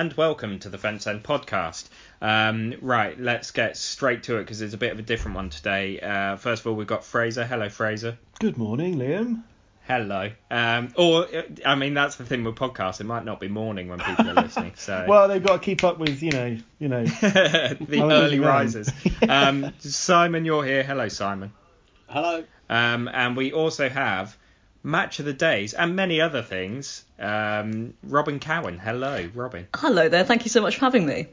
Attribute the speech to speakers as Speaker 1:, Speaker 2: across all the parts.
Speaker 1: Hello and welcome to the Fence End podcast. Um, right, let's get straight to it because it's a bit of a different one today. Uh, first of all, we've got Fraser. Hello, Fraser.
Speaker 2: Good morning, Liam.
Speaker 1: Hello. Um, or, uh, I mean, that's the thing with podcasts. It might not be morning when people are listening. So
Speaker 2: Well, they've got to keep up with, you know, you know.
Speaker 1: the early
Speaker 2: losing
Speaker 1: risers. Um, Simon, you're here. Hello, Simon.
Speaker 3: Hello.
Speaker 1: Um, and we also have Match of the Days and many other things. Um, Robyn Cowan. Hello, Robyn.
Speaker 4: Hello there. Thank you so much for having me.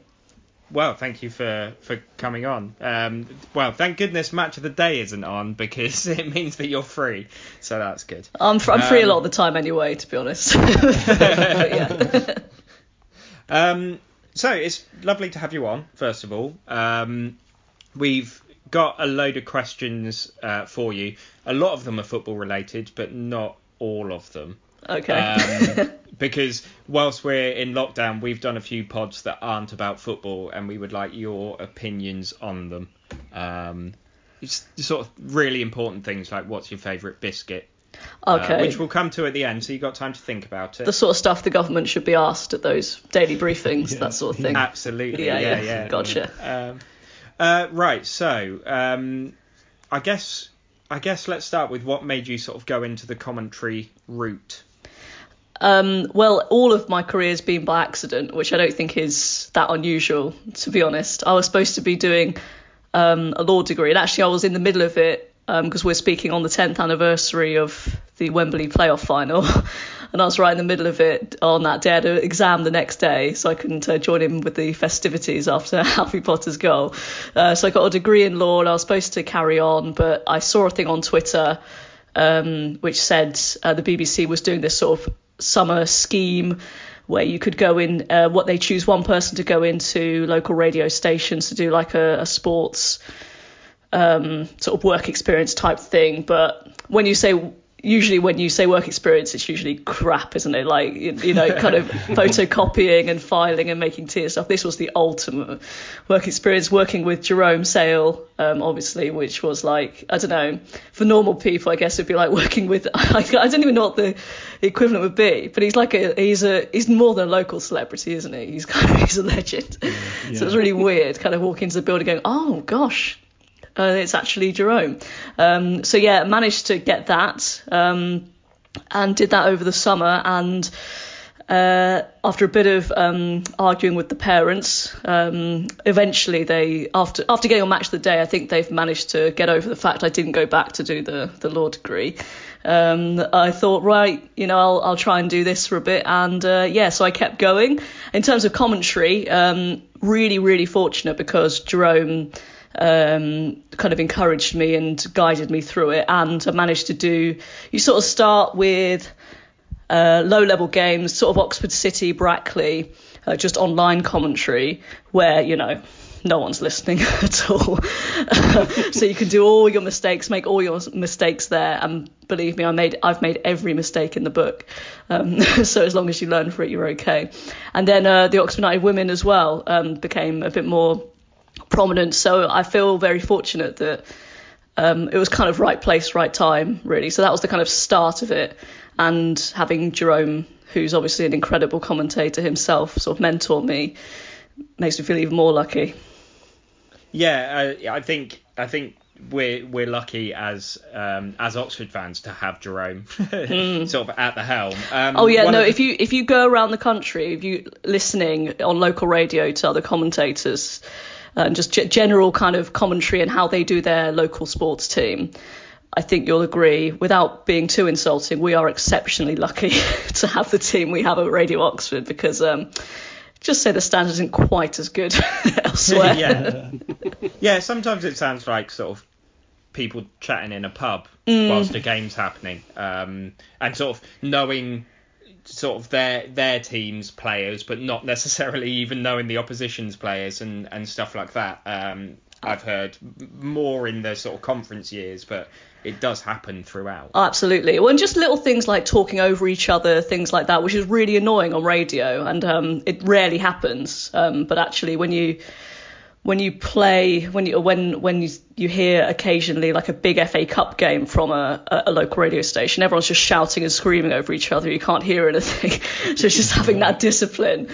Speaker 1: Well, thank you for, for coming on. Um, well, thank goodness Match of the Day isn't on because it means that you're free, so that's good.
Speaker 4: I'm, fr- I'm free a
Speaker 1: Um,
Speaker 4: lot of the time anyway, to be honest.
Speaker 1: Um, so it's lovely to have you on. First of all, um, we've got a load of questions uh, for you. A lot of them are football related, but not all of them.
Speaker 4: Okay.
Speaker 1: Um, because whilst we're in lockdown, we've done a few pods that aren't about football, and we would like your opinions on them. Um, it's sort of really important things like what's your favourite biscuit, uh,
Speaker 4: okay.
Speaker 1: which we'll come to at the end, so you've got time to think about it.
Speaker 4: the sort of stuff the government should be asked at those daily briefings,
Speaker 2: Yeah.
Speaker 4: that sort of thing.
Speaker 1: Absolutely,
Speaker 4: Yeah,
Speaker 1: yeah,
Speaker 4: yeah.
Speaker 1: yeah.
Speaker 4: Gotcha.
Speaker 1: Um, uh, right, so um, I guess I guess let's start with what made you sort of go into the commentary route.
Speaker 4: Um, well, all of my career has been by accident, which I don't think is that unusual, to be honest. I was supposed to be doing um, a law degree, and actually, I was in the middle of it because we're speaking on the 10th anniversary of the Wembley playoff final, and I was right in the middle of it on that day. I had an exam the next day, so I couldn't uh, join in with the festivities after Harry Potter's goal. Uh, so I got a degree in law, and I was supposed to carry on, but I saw a thing on Twitter um, which said uh, the BBC was doing this sort of summer scheme where you could go in, uh, what they choose one person to go into local radio stations to do like a, a sports um, sort of work experience type thing. But when you say usually when you say work experience, it's usually crap, isn't it? Like you, you know, kind of photocopying and filing and making tea and stuff. This was the ultimate work experience, working with Jerome Sale, um, obviously, which was like I don't know, for normal people, I guess it'd be like working with I, I don't even know what the equivalent would be, but he's like a he's a he's more than a local celebrity, isn't he? He's kind of he's a legend. So it's really weird, kind of walking into the building going, oh gosh, uh, it's actually Jerome. Um, so yeah, managed to get that um, and did that over the summer. And uh, after a bit of um, arguing with the parents, um, eventually they after after getting on match of the day, I think they've managed to get over the fact I didn't go back to do the the law degree. Um, I thought, right, you know, I'll I'll try and do this for a bit, and uh, yeah, so I kept going. In terms of commentary, um, really really fortunate because Jerome um, kind of encouraged me and guided me through it. And I managed to do, you sort of start with uh, low level games, sort of Oxford City, Brackley, uh, just online commentary, where, you know, no one's listening at all. so you can do all your mistakes, make all your mistakes there, and believe me, I made I've made every mistake in the book. Um, so as long as you learn for it, you're okay. And then uh, the Oxford United women as well um, became a bit more prominent. So I feel very fortunate that um, it was kind of right place, right time, really. So that was the kind of start of it. And having Jerome, who's obviously an incredible commentator himself, sort of mentor me, makes me feel even more lucky.
Speaker 1: Yeah, uh, I think I think we're we're lucky as um, as Oxford fans to have Jerome sort of at the helm. Um,
Speaker 4: Oh yeah, no.
Speaker 1: the-
Speaker 4: If you if you go around the country, if you listening on local radio to other commentators, and just g- general kind of commentary and how they do their local sports team, I think you'll agree, without being too insulting, we are exceptionally lucky to have the team we have at Radio Oxford because um, just say the standard isn't quite as good elsewhere.
Speaker 1: yeah, yeah. Sometimes it sounds like sort of people chatting in a pub
Speaker 4: Mm.
Speaker 1: whilst a game's happening, um, and sort of knowing sort of their their team's players, but not necessarily even knowing the opposition's players and and stuff like that. Um, I've heard more in the sort of conference years, but it does happen throughout.
Speaker 4: Absolutely. Well, and just little things like talking over each other, things like that, which is really annoying on radio, and um, it rarely happens. Um, but actually, when you when you play when you when when you you hear occasionally like a big FA Cup game from a, a local radio station, everyone's just shouting and screaming over each other. You can't hear anything. so it's just having that discipline.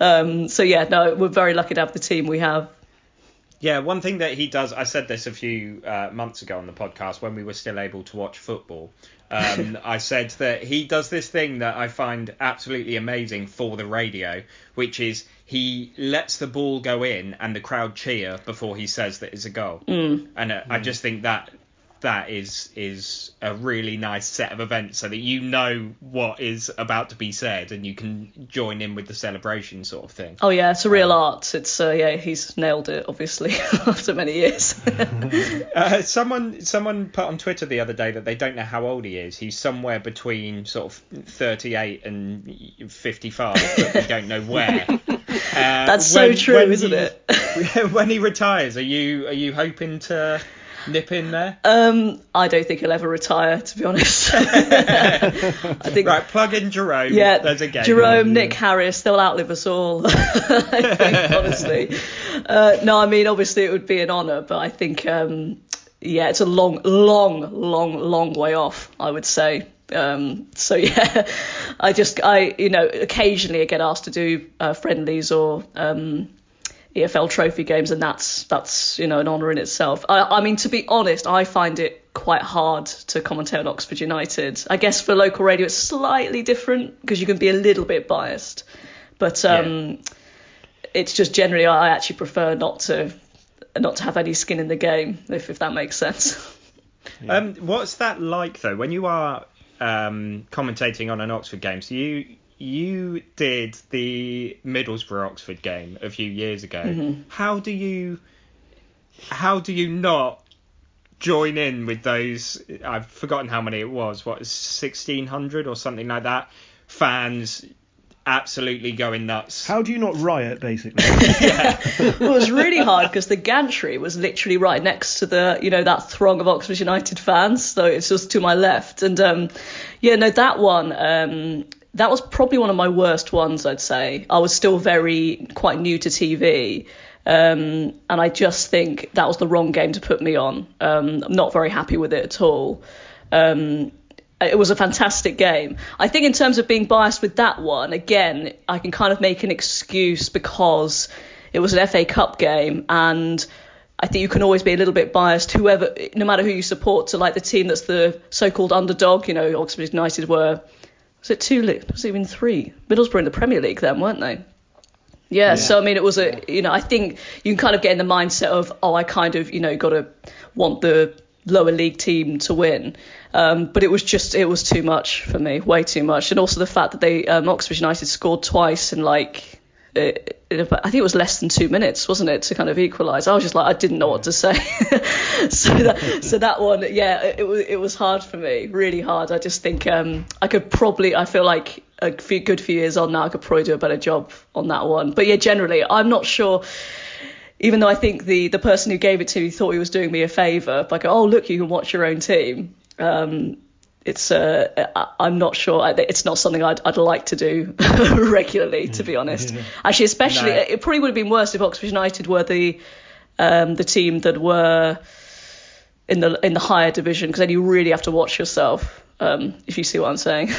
Speaker 4: Um, so yeah, no, we're very lucky to have the team we have.
Speaker 1: Yeah, one thing that he does, I said this a few uh, months ago on the podcast when we were still able to watch football. Um, I said that he does this thing that I find absolutely amazing for the radio, which is he lets the ball go in and the crowd cheer before he says that it's a goal.
Speaker 4: Mm.
Speaker 1: And uh, I just think that that is is a really nice set of events so that you know what is about to be said and you can join in with the celebration sort of thing.
Speaker 4: Oh yeah, it's a real um, art. It's uh, yeah, he's nailed it obviously after many years.
Speaker 1: uh, someone someone put on Twitter the other day that they don't know how old he is. He's somewhere between sort of 38 and 55, but we don't know where.
Speaker 4: Uh, That's so true, isn't he,
Speaker 1: it? when he retires, are you are you hoping to nip in there?
Speaker 4: Um, I don't think he'll ever retire, to be honest. I
Speaker 1: think right, plug in Jerome.
Speaker 4: Yeah,
Speaker 1: there's a game.
Speaker 4: Jerome, Nick Harris, they'll outlive us all. I think, honestly. Uh, no, I mean, obviously it would be an honour, but I think, um, yeah, it's a long, long, long, long way off. I would say. Um, so yeah, I just I you know occasionally I get asked to do uh, friendlies or um, EFL Trophy games, and that's that's you know an honour in itself. I, I mean, to be honest, I find it quite hard to commentate on Oxford United. I guess for local radio, it's slightly different because you can be a little bit biased, but um, yeah. it's just generally I actually prefer not to not to have any skin in the game, if if that makes sense.
Speaker 1: Yeah. Um, what's that like though? When you are um, commentating on an Oxford game, so you you did the Middlesbrough Oxford game a few years ago.
Speaker 4: Mm-hmm.
Speaker 1: How do you how do you not join in with those? I've forgotten how many it was. What sixteen hundred or something like that? Fans absolutely going nuts.
Speaker 2: How do you not riot, basically?
Speaker 4: yeah. well, it was really hard because the gantry was literally right next to the, you know, that throng of Oxford United fans. So it's just to my left. And um, yeah, no, that one, um, that was probably one of my worst ones, I'd say. I was still very quite new to TV. Um, and I just think that was the wrong game to put me on. Um, I'm not very happy with it at all. Um, it was a fantastic game. I think in terms of being biased with that one, again, I can kind of make an excuse because it was an FA Cup game and I think you can always be a little bit biased, whoever, no matter who you support, to like the team that's the so-called underdog. You know, Oxford United were was it two? Was it even three? Middlesbrough in the Premier League then, weren't they? Yeah, yeah, so I mean, it was a, you know, I think you can kind of get in the mindset of, oh, I kind of, you know, got to want the lower league team to win. Um, but it was just, it was too much for me, way too much. And also the fact that they, um, Oxford United scored twice in like, it, I think it was less than two minutes, wasn't it, to kind of equalise. I was just like, I didn't know what to say. so that, so that one, yeah, it, it was, it was hard for me, really hard. I just think um, I could probably, I feel like a few, good few years on now, I could probably do a better job on that one. But yeah, generally, I'm not sure even though I think the the person who gave it to me thought he was doing me a favour by going, oh look, you can watch your own team. Um, it's uh, I'm not sure. It's not something I'd, I'd like to do regularly, to be honest. Yeah. Actually, especially no. it probably would have been worse if Oxford United were the um, the team that were in the in the higher division, because then you really have to watch yourself. Um, if you see what I'm saying.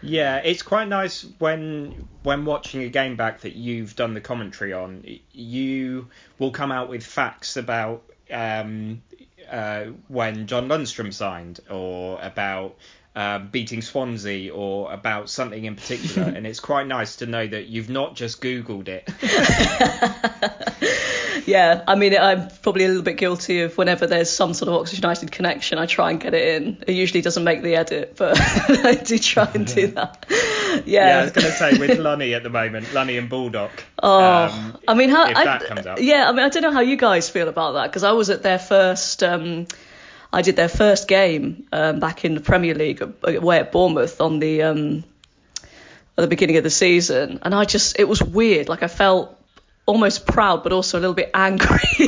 Speaker 1: Yeah, it's quite nice when when watching a game back that you've done the commentary on. You will come out with facts about um, uh, when John Lundstram signed, or about uh, beating Swansea, or about something in particular. and it's quite nice to know that you've not just Googled it.
Speaker 4: yeah, I mean, I'm probably a little bit guilty of whenever there's some sort of Oxford United connection, I try and get it in. It usually doesn't make the edit, but I do try and do that. Yeah.
Speaker 1: Yeah, I was going to say with Lunny at the moment, Lunny and Bulldog.
Speaker 4: Oh, um, I mean, how? I, yeah, I mean, I don't know how you guys feel about that because I was at their first. Um, I did their first game um, back in the Premier League away at Bournemouth on the um, at the beginning of the season, and I just it was weird. Like I felt almost proud, but also a little bit angry.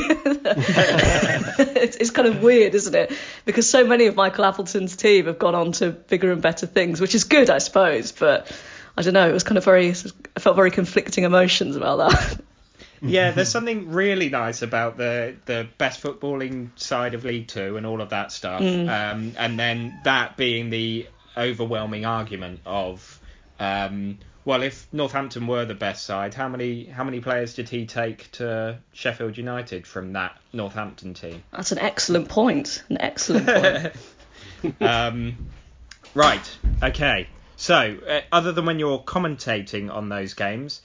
Speaker 4: it's, it's, kind of weird, isn't it? Because so many of Michael Appleton's team have gone on to bigger and better things, which is good, I suppose. But I don't know. It was kind of very. I felt very conflicting emotions about that.
Speaker 1: yeah, there's something really nice about the the best footballing side of League Two and all of that stuff, um, and then that being the overwhelming argument of, um, well, if Northampton were the best side, how many how many players did he take to Sheffield United from that Northampton team?
Speaker 4: That's an excellent point. An excellent point.
Speaker 1: um, right. Okay. So, uh, other than when you're commentating on those games,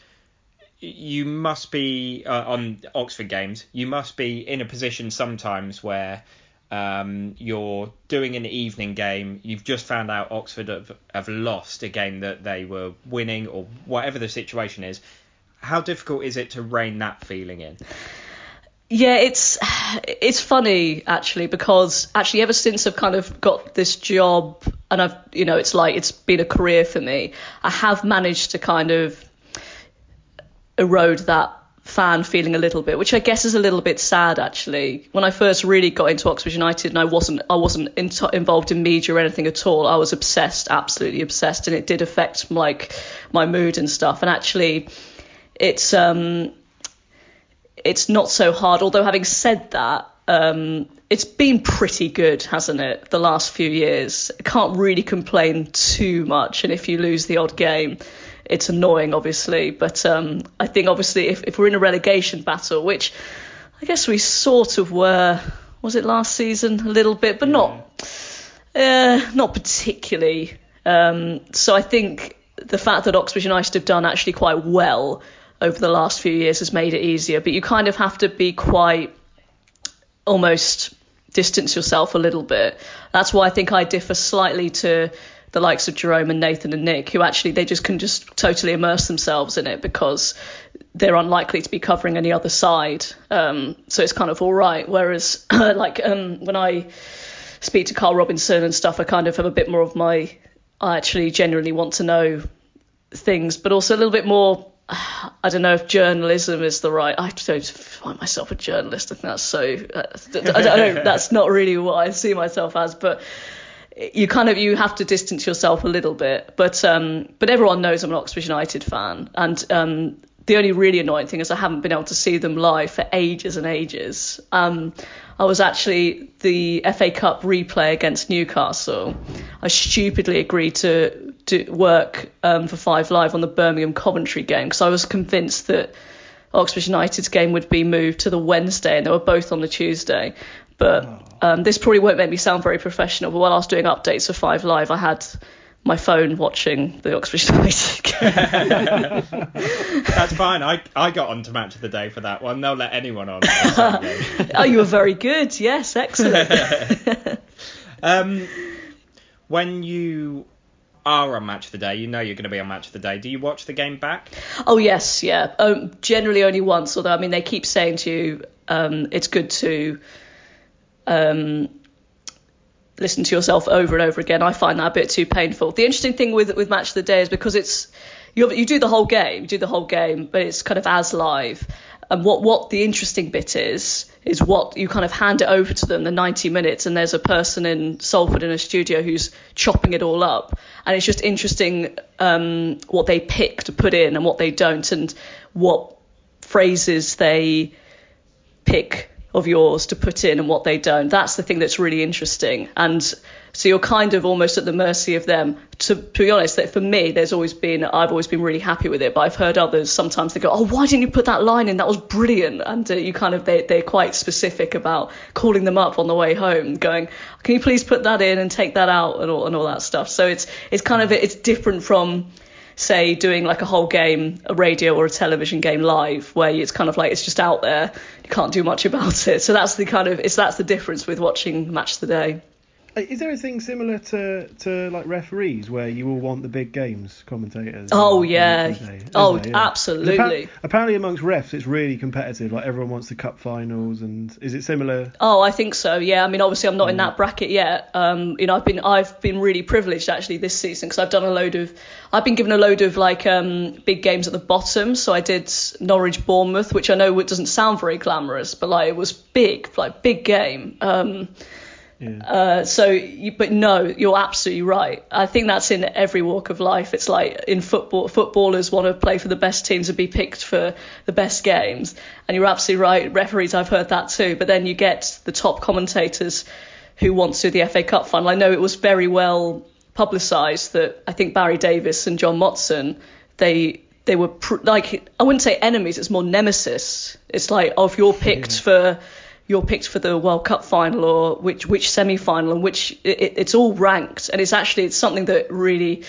Speaker 1: you must be uh, on Oxford games. You must be in a position sometimes where um, you're doing an evening game. You've just found out Oxford have, have lost a game that they were winning, or whatever the situation is. How difficult is it to rein that feeling in?
Speaker 4: Yeah, it's it's funny actually because actually ever since I've kind of got this job and I've you know it's like it's been a career for me, I have managed to kind of erode that fan feeling a little bit, which I guess is a little bit sad actually. When I first really got into Oxford United and I wasn't I wasn't in involved in media or anything at all, I was obsessed, absolutely obsessed, and it did affect like my mood and stuff. And actually, it's um it's not so hard. Although having said that, um, it's been pretty good, hasn't it? The last few years, I can't really complain too much. And if you lose the odd game, it's annoying, obviously. But um, I think obviously if, if we're in a relegation battle, which I guess we sort of were, was it last season a little bit, but not uh, not particularly. Um, so I think the fact that Oxford United have done actually quite well over the last few years has made it easier. But you kind of have to be quite almost distance yourself a little bit. That's why I think I differ slightly to the likes of Jerome and Nathan and Nick, who actually they just can just totally immerse themselves in it because they're unlikely to be covering any other side. Um, so it's kind of all right. Whereas like um, when I speak to Karl Robinson and stuff, I kind of have a bit more of my I actually genuinely want to know things, but also a little bit more I don't know if journalism is the right. I don't find myself a journalist. I think that's so. Uh, I don't. That's not really what I see myself as. But you kind of you have to distance yourself a little bit. But um, but everyone knows I'm an Oxford United fan, and um, the only really annoying thing is I haven't been able to see them live for ages and ages. Um, I was actually the FA Cup replay against Newcastle. I stupidly agreed to do work um, for Five Live on the Birmingham Coventry game because I was convinced that Oxford United's game would be moved to the Wednesday and they were both on the Tuesday. But um, this probably won't make me sound very professional. But while I was doing updates for Five Live, I had my phone watching the Oxford United game.
Speaker 1: That's fine. I I got on to match of the day for that one. They'll let anyone on.
Speaker 4: oh, you were very good. Yes, excellent.
Speaker 1: um, when you are on match of the day, you know you're going to be on match of the day. Do you watch the game back?
Speaker 4: Oh yes, yeah. Um, generally only once. Although I mean, they keep saying to you, um, it's good to um, listen to yourself over and over again. I find that a bit too painful. The interesting thing with with match of the day is because it's you you do the whole game, you do the whole game, but it's kind of as live. And what what the interesting bit is is what you kind of hand it over to them the 90 minutes, and there's a person in Salford in a studio who's chopping it all up, and it's just interesting um, what they pick to put in and what they don't, and what phrases they pick of yours to put in and what they don't. That's the thing that's really interesting. And so you're kind of almost at the mercy of them. To, to be honest, that for me, there's always been, I've always been really happy with it. But I've heard others sometimes they go, oh, why didn't you put that line in? That was brilliant. And uh, you kind of, they, they're quite specific about calling them up on the way home, going, can you please put that in and take that out and all, and all that stuff. So it's, it's kind of, it's different from, say doing like a whole game, a radio or a television game live, where it's kind of like it's just out there, can't do much about it. So that's the kind of it's that's the difference with watching Match of the Day.
Speaker 2: Is there a thing similar to, to like referees where you all want the big games commentators?
Speaker 4: Oh yeah. Oh there, yeah. absolutely.
Speaker 2: Apparently, apparently amongst refs it's really competitive. Like everyone wants the cup finals, and is it similar?
Speaker 4: Oh, I think so. Yeah. I mean, obviously I'm not in that bracket yet. Um, you know, I've been I've been really privileged actually this season because I've done a load of I've been given a load of like um, big games at the bottom. So I did Norwich Bournemouth, which I know it doesn't sound very glamorous, but like it was big, like big game. Um,
Speaker 2: Yeah.
Speaker 4: Uh, so, you, but no, you're absolutely right. I think that's in every walk of life. It's like in football, footballers want to play for the best teams and be picked for the best games. And you're absolutely right. Referees, I've heard that too. But then you get the top commentators who want to do the FA Cup final. I know it was very well publicised that I think Barry Davies and John Motson, they they were pr- like I wouldn't say enemies. It's more nemesis. It's like oh, if you're picked for you're picked for the World Cup final or which which semi final and which it, it's all ranked and it's actually it's something that really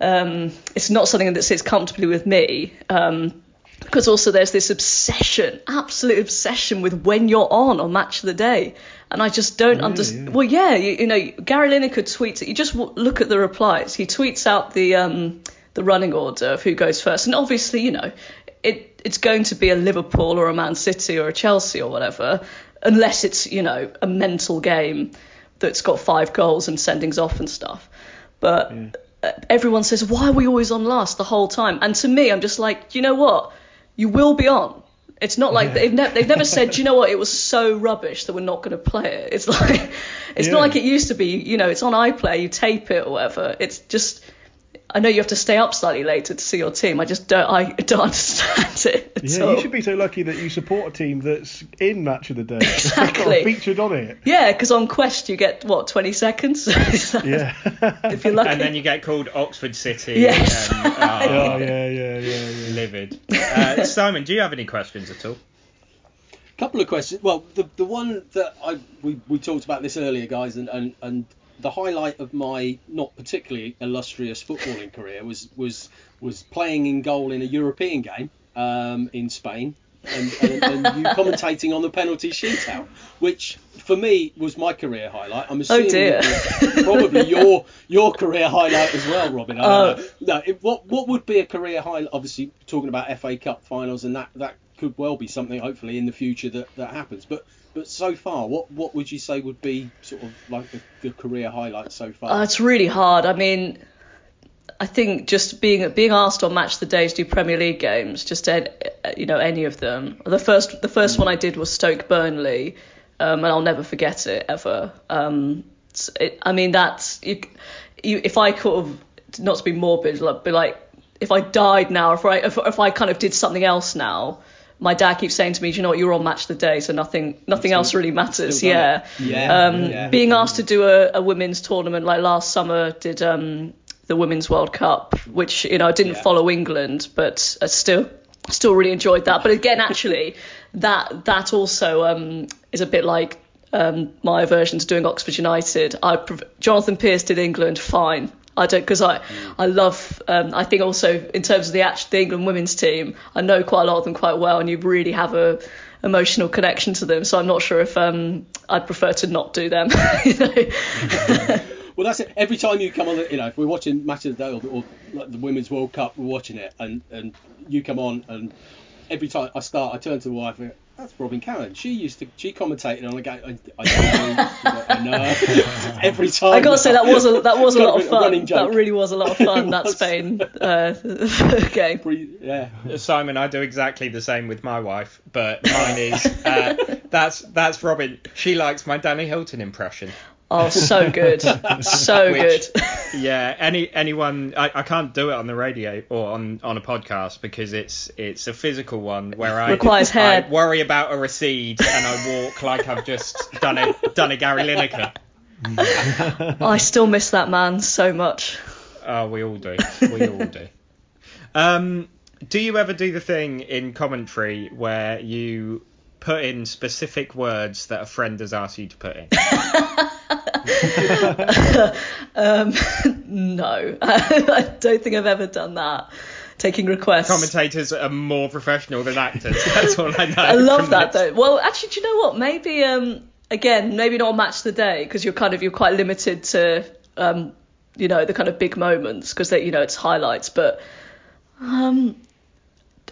Speaker 4: um, it's not something that sits comfortably with me. Um, because also there's this obsession, absolute obsession with when you're on on match of the day, and I just don't
Speaker 2: Really,
Speaker 4: understand.
Speaker 2: yeah.
Speaker 4: Well, yeah, you, you know, Gary Lineker tweets it. You just w- look at the replies. He tweets out the um, the running order of who goes first, and obviously, you know, it it's going to be a Liverpool or a Man City or a Chelsea or whatever, unless it's you know a mental game that's got five goals and sendings off and stuff. But uh, everyone says, why are we always on last the whole time? And to me, I'm just like, you know what? You will be on. It's not like
Speaker 2: Yeah.
Speaker 4: they've, ne- they've never said, you know what? It was so rubbish that we're not going to play it. It's like, it's
Speaker 2: Yeah.
Speaker 4: not like it used to be. You know, it's on iPlayer, you tape it or whatever. It's just, I know you have to stay up slightly later to see your team. I just don't, I don't understand it at
Speaker 2: Yeah,
Speaker 4: all.
Speaker 2: you should be so lucky that you support a team that's in Match of the Day.
Speaker 4: Exactly.
Speaker 2: featured on it.
Speaker 4: Yeah, because on Quest you get what 20 seconds.
Speaker 2: Yeah.
Speaker 4: if you're lucky.
Speaker 1: And then you get called Oxford City.
Speaker 4: Yes.
Speaker 1: And, oh,
Speaker 2: oh, yeah, yeah, yeah, yeah.
Speaker 1: livid. Uh, Simon, do you have any questions at all?
Speaker 3: couple of questions. Well, the the one that I we, we talked about this earlier, guys, and, and and the highlight of my not particularly illustrious footballing career was was was playing in goal in a European game um, in Spain. And, and, and you commentating on the penalty shootout, which for me was my career highlight. I'm assuming
Speaker 4: dear.
Speaker 3: it probably your your career highlight as well, Robyn. I don't
Speaker 4: Oh.
Speaker 3: know. No, it, what what would be a career highlight? Obviously, talking about FA Cup finals, and that that could well be something hopefully in the future that, that happens. But but so far, what what would you say would be sort of like the, the career highlight so far?
Speaker 4: Uh, it's really hard. I mean, I think just being being asked on Match of the Day to do Premier League games, just you know any of them. The first the first one I did was Stoke Burnley, um, and I'll never forget it ever. Um, it, I mean that's you, you if I could have not to be morbid, like, be like if I died now, if I if, if I kind of did something else now. My dad keeps saying to me, "Do you know what? You're on Match of the Day, so nothing, nothing
Speaker 3: Still-
Speaker 4: else really matters." Yeah.
Speaker 3: Yeah,
Speaker 4: Um,
Speaker 3: yeah.
Speaker 4: Being asked to do a, a women's tournament like last summer did um, the Women's World Cup, which you know I didn't
Speaker 3: Yeah.
Speaker 4: follow England, but I still still really enjoyed that. But again, actually, that that also um, is a bit like um, my aversion to doing Oxford United. I Jonathan Pearce did England fine. I don't because I I love um, I think also in terms of the actual the England women's team I know quite a lot of them quite well and you really have a emotional connection to them. So I'm not sure if um I'd prefer to not do them. You know?
Speaker 3: Well, that's it. Every time you come on, you know, if we're watching Match of the Day or, or like the Women's World Cup, we're watching it, and and you come on, and every time I start, I turn to the wife that's Robyn Cannon. She used to, she commentated on a game. I, I, I know. every time.
Speaker 4: I gotta say that was a that was a lot
Speaker 3: of
Speaker 4: of
Speaker 3: a running
Speaker 4: fun that really was a lot of fun
Speaker 3: It
Speaker 4: that. Spain uh, game
Speaker 3: Yeah.
Speaker 1: Simon, I do exactly the same with my wife, but mine is uh, that's that's Robyn. She likes my Danny Hylton impression.
Speaker 4: Oh so good so
Speaker 1: Which-
Speaker 4: good
Speaker 1: Yeah, any anyone I, I can't do it on the radio or on, on a podcast because it's it's a physical one where I
Speaker 4: Requires hair.
Speaker 1: I worry about a recede and I walk like I've just done a done a Gary Lineker.
Speaker 4: I still miss that man so much
Speaker 1: Oh, we all do. We all do. Um, do you ever do the thing in commentary where you put in specific words that a friend has asked you to put in?
Speaker 4: no I don't think I've ever done that taking requests
Speaker 1: Commentators are more professional than actors. That's all I know.
Speaker 4: I love that
Speaker 1: this.
Speaker 4: though. Well, actually, do you know what? Maybe um again, maybe not match the day because you're kind of you're quite limited to um you know the kind of big moments because they you know it's highlights. But um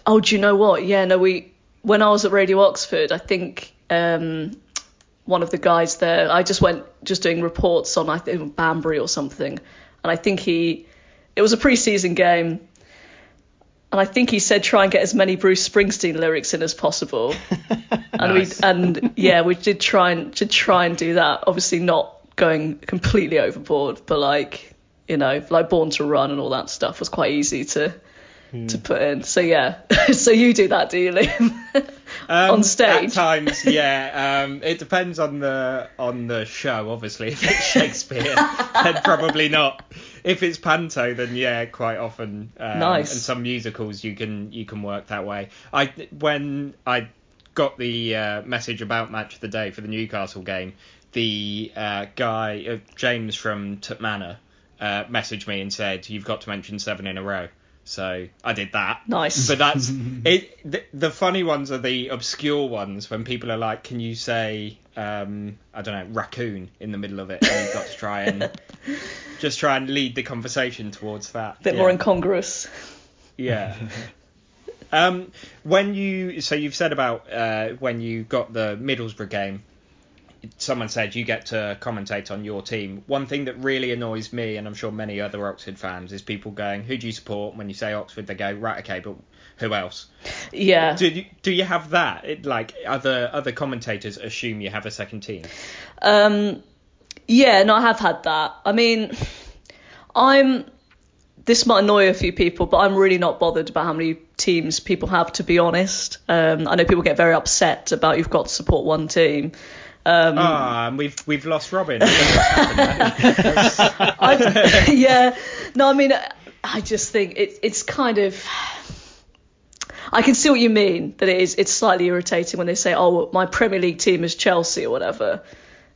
Speaker 4: oh, do you know what? Yeah, no, we when I was at Radio Oxford, I think um one of the guys there, I just went just doing reports on I think Banbury or something, and I think he it was a pre-season game and I think he said try and get as many Bruce Springsteen lyrics in as possible. and
Speaker 1: Nice.
Speaker 4: we and yeah, we did try and did try and do that. Obviously not going completely overboard, but like you know, like Born to Run and all that stuff was quite easy to to put in. So yeah, so you do that, do you, Liam?
Speaker 1: Um,
Speaker 4: On stage?
Speaker 1: At times, yeah. Um, it depends on the on the show. Obviously, if it's Shakespeare, then probably not. If it's panto, then yeah, quite often. Um,
Speaker 4: Nice.
Speaker 1: And some musicals, you can you can work that way. I when I got the uh, message about match of the day for the Newcastle game, the uh, guy uh, James from Tutmana uh, messaged me and said you've got to mention seven in a row. So I did that.
Speaker 4: Nice.
Speaker 1: But that's it. The, the funny ones are the obscure ones when people are like, "Can you say, um, I don't know, raccoon in the middle of it?" And you've got to try and just try and lead the conversation towards that.
Speaker 4: bit
Speaker 1: yeah.
Speaker 4: more incongruous.
Speaker 1: Yeah. um, when you so you've said about uh, when you got the Middlesbrough game, someone said you get to commentate on your team. One thing that really annoys me, and I'm sure many other Oxford fans, is people going, "Who do you support?" When you say Oxford, they go, "Right, okay, but who else?"
Speaker 4: Yeah.
Speaker 1: Do you, do you have that? It, like other other commentators assume you have a second team.
Speaker 4: Um, yeah, no, I have had that. I mean, I'm. This might annoy a few people, but I'm really not bothered about how many teams people have. To be honest, um, I know people get very upset about you've got to support one team. Um,
Speaker 1: Ah, and we've we've lost Robyn. I don't know what's happened there.
Speaker 4: I, yeah, no, I mean, I just think it, it's kind of. I can see what you mean. That it is. It's slightly irritating when they say, "Oh, my Premier League team is Chelsea" or whatever.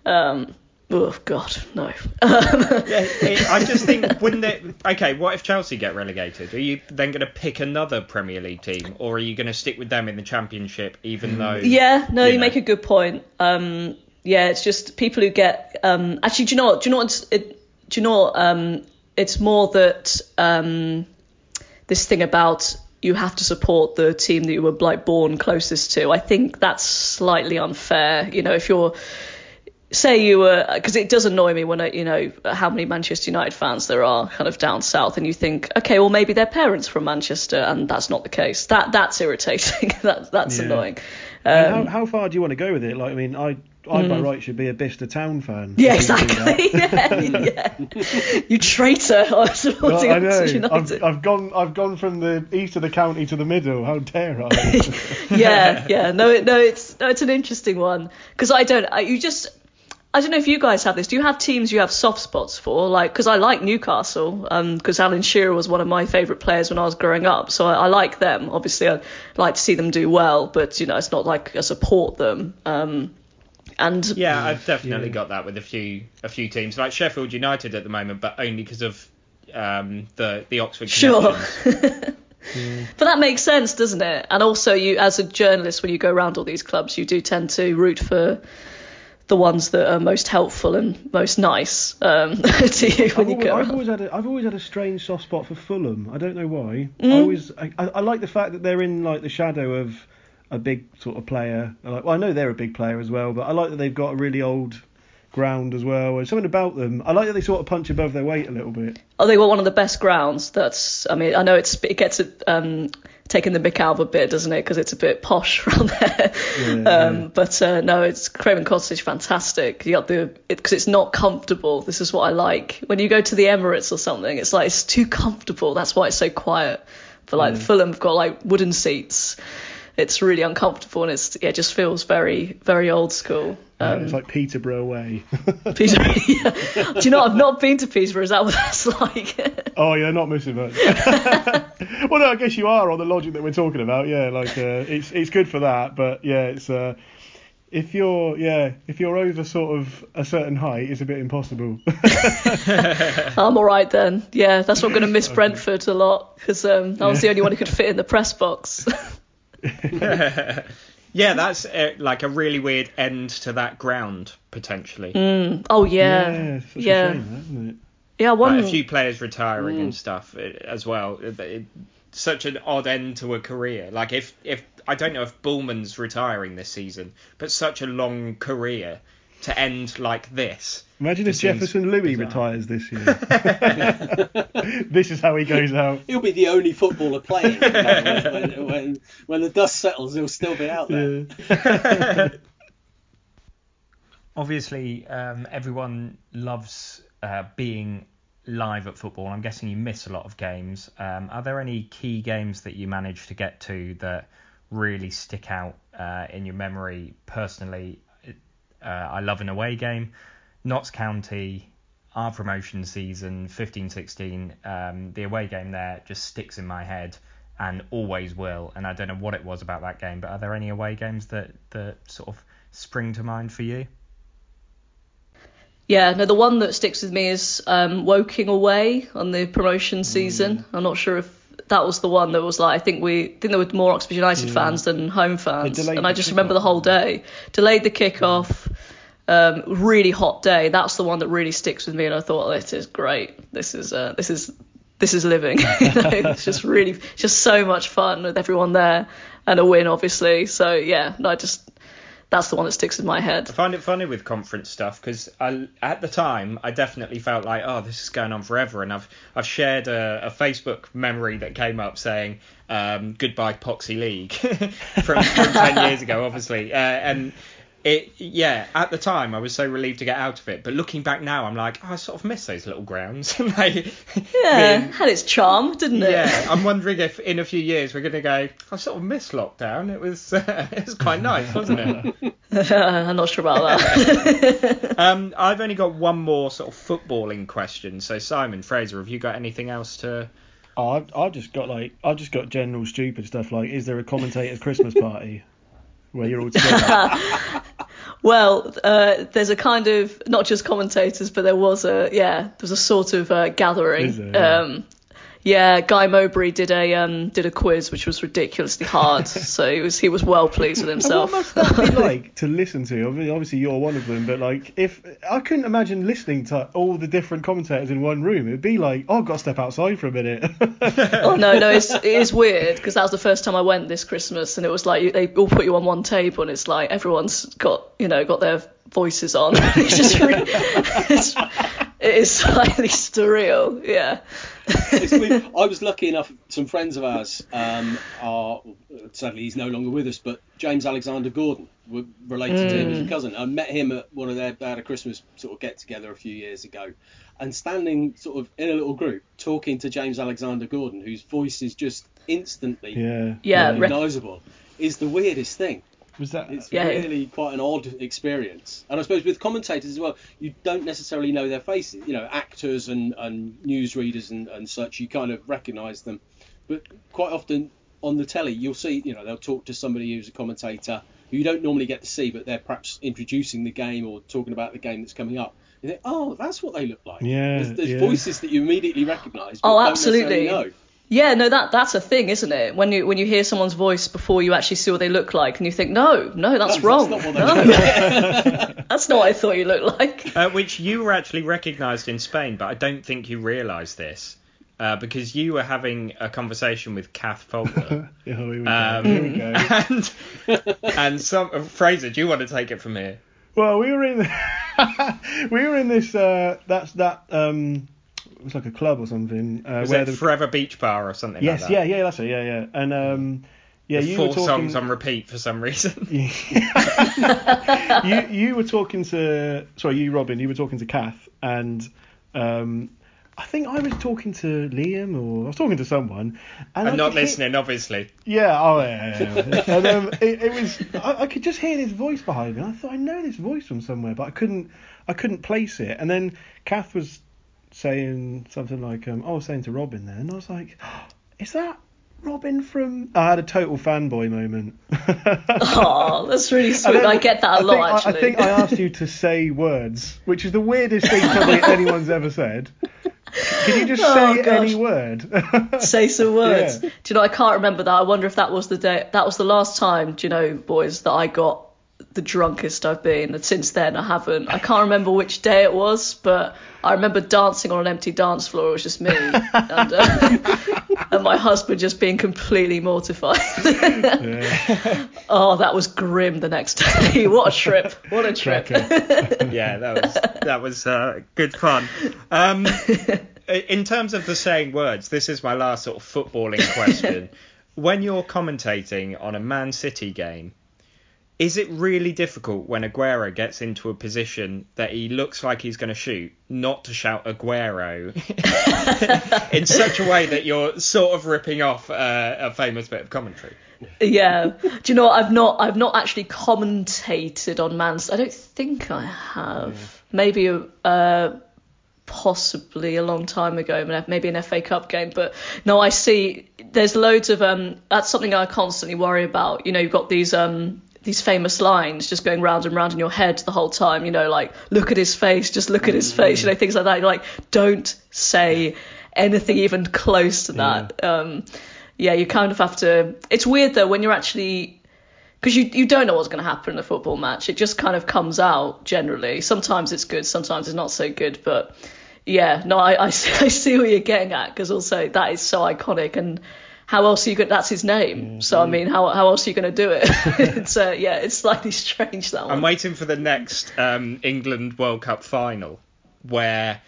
Speaker 4: Um, oh God, no.
Speaker 1: Yeah, it, I just think wouldn't it? Okay, what if Chelsea get relegated? Are you then going to pick another Premier League team, or are you going to stick with them in the Championship, even though?
Speaker 4: Yeah, no,
Speaker 1: you
Speaker 4: you,
Speaker 1: know.
Speaker 4: make a good point. Um, yeah, it's just people who get. Um, actually, do you know what? Do you know what? It, do you know? Um, it's more that um, this thing about you have to support the team that you were like born closest to. I think that's slightly unfair. You know, if you're say you were because it does annoy me when I, you know how many Manchester United fans there are kind of down south, and you think, okay, well maybe their parents from Manchester, and that's not the case. That that's irritating. that that's
Speaker 2: Yeah.
Speaker 4: annoying. Um,
Speaker 2: how, how far do you want to go with it? Like, I mean, I, I by right should be a Bicester Town fan.
Speaker 4: Mm. Yeah, exactly. yeah, yeah. You traitor! I was
Speaker 2: Well,
Speaker 4: supporting
Speaker 2: I know.
Speaker 4: Oxford
Speaker 2: I've, I've gone. I've gone from the east of the county to the middle. How dare I?
Speaker 4: yeah, yeah. No, no, it's no, it's an interesting one because I don't. I, you just. I don't know if you guys have this. Do you have teams you have soft spots for? Like, because I like Newcastle, um, because Alan Shearer was one of my favourite players when I was growing up, so I, I like them. Obviously, I like to see them do well, but you know, it's not like I support them. Um, and
Speaker 1: Yeah, I've definitely
Speaker 2: Yeah.
Speaker 1: got that with a few a few teams like Sheffield United at the moment, but only because of um, the the Oxford
Speaker 4: Sure.
Speaker 1: connections.
Speaker 4: But that makes sense, doesn't it? And also, you as a journalist, when you go around all these clubs, you do tend to root for the ones that are most helpful and most nice um, to you when
Speaker 2: I've,
Speaker 4: you
Speaker 2: always,
Speaker 4: go
Speaker 2: I've
Speaker 4: around.
Speaker 2: always had a, I've always had a strange soft spot for Fulham. I don't know why.
Speaker 4: Mm.
Speaker 2: I always I, I, like the fact that they're in like the shadow of a big sort of player. Like, well, I know they're a big player as well, but I like that they've got a really old ground as well. There's something about them. I like that they sort of punch above their weight a little bit.
Speaker 4: Oh, they got one of the best grounds. That's, I mean, I know it's it gets it um, taking the mick out of a bit, doesn't it? Because it's a bit posh around there.
Speaker 2: Yeah,
Speaker 4: um,
Speaker 2: yeah.
Speaker 4: But uh, no, it's Craven Cottage, fantastic. You got the because it's not comfortable. This is what I like. When you go to the Emirates or something, it's like it's too comfortable. That's why it's so quiet. But like Fulham have got like wooden seats. It's really uncomfortable and it's yeah, it just feels very very old school.
Speaker 2: Yeah,
Speaker 4: Um,
Speaker 2: it's like Peterborough way.
Speaker 4: Peterborough. yeah. Do you know I've not been to Peterborough? Is that what that's like?
Speaker 2: oh, you're not missing much. well, no, I guess you are on the logic that we're talking about. Yeah, like uh, it's it's good for that, but yeah, it's uh, if you're yeah if you're over sort of a certain height, it's a bit impossible.
Speaker 4: I'm all right then. Yeah, that's why I'm going to miss Brentford a lot because um, I was the only one who could fit in the press box.
Speaker 1: yeah, that's uh, like a really weird end to that ground potentially.
Speaker 4: oh yeah,
Speaker 2: yeah, such
Speaker 4: yeah,
Speaker 2: a shame, that, isn't it?
Speaker 4: yeah.
Speaker 1: Like a few players retiring and stuff uh, as well. It- it- such an odd end to a career. Like if if I don't know if Bulman's retiring this season, but such a long career. To end like this.
Speaker 2: Imagine if
Speaker 1: seems
Speaker 2: Jefferson Louis
Speaker 1: bizarre.
Speaker 2: retires this year. this is how he goes out.
Speaker 3: He'll be the only footballer playing when, when, when the dust settles. He'll still be out there.
Speaker 2: Yeah.
Speaker 1: Obviously, um, everyone loves uh, being live at football. I'm guessing you miss a lot of games. Um, are there any key games that you managed to get to that really stick out uh, in your memory? Personally, uh, I love an away game. Notts County, our promotion season, 15-16, um, the away game there just sticks in my head and always will. And I don't know what it was about that game, but are there any away games that, that sort of spring to mind for you?
Speaker 4: Yeah, no, the one that sticks with me is um, Woking away on the promotion season. I'm not sure if that was the one that was like I think we I think there were more Oxford United fans than home fans, and I just remember the whole day. Delayed the kickoff. Um, really hot day. That's the one that really sticks with me, and I thought this is great. This is uh, this is this is living. you know, it's just really just so much fun with everyone there, and a win obviously. So yeah, I just that's the one that sticks in my head.
Speaker 1: I find it funny with conference stuff because at the time I definitely felt like oh this is going on forever and I've I've shared a, a Facebook memory that came up saying um, goodbye Poxy League from, from ten years ago obviously uh, and it yeah at the time I was so relieved to get out of it but looking back now I'm like oh, I sort of miss those little grounds like
Speaker 4: Yeah,
Speaker 1: being-
Speaker 4: had its charm, didn't it?
Speaker 1: yeah, I'm wondering if in a few years we're going to go. I sort of miss lockdown. It was uh, it was quite nice, wasn't it?
Speaker 4: I'm not sure about that.
Speaker 1: Um, I've only got one more sort of footballing question. So Simon Fraser, have you got anything else to?
Speaker 2: Oh, I've, I've just got like I've just got general stupid stuff like is there a commentator's Christmas party where you're all together?
Speaker 4: Well, uh, there's a kind of not just commentators, but there was a yeah, there was a sort of uh, gathering. Um, yeah, Guy Mowbray did a um, did a quiz which was ridiculously hard, so he was he was well pleased with himself.
Speaker 2: what must that be like to listen to? Obvi- Obviously, you're one of them, but like, if I couldn't imagine listening to all the different commentators in one room, it'd be like, oh, I've got to step outside for a minute.
Speaker 4: oh no, no, it's, it is weird because that was the first time I went this Christmas, and it was like they all put you on one table, and it's like everyone's got you know got their voices on. it's just really, it's, it is slightly surreal. Yeah.
Speaker 3: It's weird. I was lucky enough. Some friends of ours um, are sadly he's no longer with us, but James Alexander Gordon, were related to him as a cousin. I met him at one of their they had a Christmas sort of get together a few years ago, and standing sort of in a little group talking to James Alexander Gordon, whose voice is just instantly
Speaker 2: yeah.
Speaker 4: Yeah, re-
Speaker 3: recognisable, is the weirdest thing.
Speaker 2: Was that?
Speaker 3: It's
Speaker 4: Yeah.
Speaker 3: really quite an odd experience. And I suppose with commentators as well, you don't necessarily know their faces. You know, actors and, and newsreaders and, and such, you kind of recognise them. But quite often on the telly, you'll see, you know, they'll talk to somebody who's a commentator who you don't normally get to see, but they're perhaps introducing the game or talking about the game that's coming up. You think, oh, that's what they look like.
Speaker 2: Yeah,
Speaker 3: There's, there's
Speaker 2: yeah.
Speaker 3: voices that you immediately recognise. but
Speaker 4: Oh,
Speaker 3: don't
Speaker 4: absolutely.
Speaker 3: Necessarily know.
Speaker 4: Yeah, no, that that's a thing, isn't it? When you when you hear someone's voice before you actually see what they look like, and you think, no, no, that's
Speaker 3: No,
Speaker 4: wrong.
Speaker 3: That's not what
Speaker 4: no, that's not what I thought you looked like.
Speaker 1: Uh, which you were actually recognised in Spain, but I don't think you realised this uh, because you were having a conversation with Kath Faulkner.
Speaker 2: Oh, here we go.
Speaker 1: Um,
Speaker 2: here we go.
Speaker 1: and and some uh, Fraser, do you want to take it from here?
Speaker 2: Well, we were in we were in this uh, that's that um it was like a club or something uh,
Speaker 1: Was
Speaker 2: where
Speaker 1: it
Speaker 2: the
Speaker 1: Forever Beach Bar or something
Speaker 2: yes
Speaker 1: like
Speaker 2: yeah yeah that's it yeah yeah and um yeah you
Speaker 1: four
Speaker 2: were talking
Speaker 1: songs on repeat for some reason.
Speaker 2: you you were talking to sorry you Robyn you were talking to Kath and um I think I was talking to Liam or I was talking to someone and I
Speaker 1: I'm not
Speaker 2: could hear-
Speaker 1: listening, obviously.
Speaker 2: Yeah, oh yeah, yeah, yeah. and um, it, it was I, I could just hear this voice behind me. I thought I know this voice from somewhere, but I couldn't I couldn't place it. And then Kath was saying something like, um, I was saying to Robyn there, and I was like, is that Robyn from? I had a total fanboy moment.
Speaker 4: Oh, that's really sweet.
Speaker 2: then
Speaker 4: I get that a
Speaker 2: I
Speaker 4: lot
Speaker 2: think, I-
Speaker 4: actually.
Speaker 2: I think I asked you to say words, which is the weirdest thing probably anyone's ever said. Can you just
Speaker 4: Oh,
Speaker 2: say
Speaker 4: gosh.
Speaker 2: any word?
Speaker 4: say some words.
Speaker 2: Yeah.
Speaker 4: Do you know? I can't remember that. I wonder if that was the day. That was the last time. Do you know, boys, that I got the drunkest I've been, and since then I haven't. I can't remember which day it was, but I remember dancing on an empty dance floor. It was just me, and uh, and my husband just being completely mortified. oh, that was grim the next day. what a trip! What a trip!
Speaker 1: yeah, that was that was uh, good fun. Um, in terms of the saying words, this is my last sort of footballing question. when you're commentating on a Man City game, is it really difficult when Aguero gets into a position that he looks like he's going to shoot, not to shout Aguero in such a way that you're sort of ripping off uh, a famous bit of commentary?
Speaker 4: Yeah. Do you know what? I've not I've not actually commentated on Man. I don't think I have. Maybe uh, possibly a long time ago, maybe an FA Cup game. But no, I see. There's loads of um. That's something I constantly worry about. You know, you've got these um these famous lines just going round and round in your head the whole time, you know, like look at his face, just look at his face, you know, things like that. You're like, don't say anything even close to that. Yeah. Um, yeah, you kind of have to. It's weird though when you're actually because you you don't know what's going to happen in a football match. It just kind of comes out generally. Sometimes it's good, sometimes it's not so good, but yeah, no, I I see, I see what you're getting at because also that is so iconic and how else are you going? That's his name. Mm-hmm. So I mean, how how else are you going to do it? it's uh, yeah, it's slightly strange that one.
Speaker 1: I'm waiting for the next um, England World Cup final where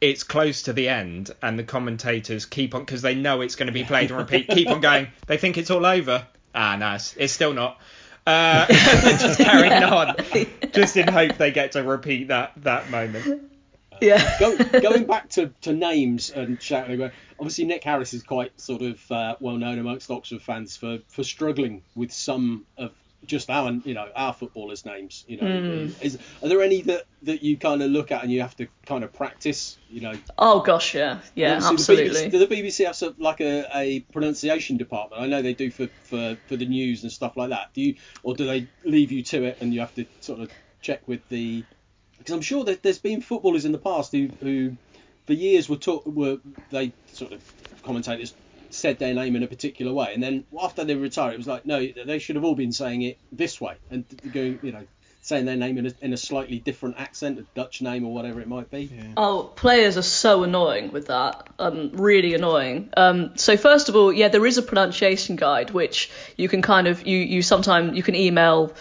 Speaker 1: it's close to the end and the commentators keep on because they know it's going to be played and repeat. keep on going. They think it's all over. Ah, no, it's, it's still not. Uh, just carrying yeah. on, just in hope they get to repeat that that moment.
Speaker 4: Yeah.
Speaker 3: Go, going back to, to names and shouting, obviously Nick Harris is quite sort of uh, well known amongst Oxford fans for, for struggling with some of just our you know our footballers' names. You know, mm. is, are there any that, that you kind of look at and you have to kind of practice? You know.
Speaker 4: Oh gosh, yeah, yeah, absolutely.
Speaker 3: The BBC, do the BBC have some, like a, a pronunciation department? I know they do for, for, for the news and stuff like that. Do you or do they leave you to it and you have to sort of check with the because I'm sure that there's been footballers in the past who, who for years were taught were they sort of commentators said their name in a particular way, and then after they retired, it was like no, they should have all been saying it this way and going, you know, saying their name in a, in a slightly different accent, a Dutch name or whatever it might be.
Speaker 4: Yeah. Oh, players are so annoying with that. Um, really annoying. Um, so first of all, yeah, there is a pronunciation guide which you can kind of you you sometimes you can email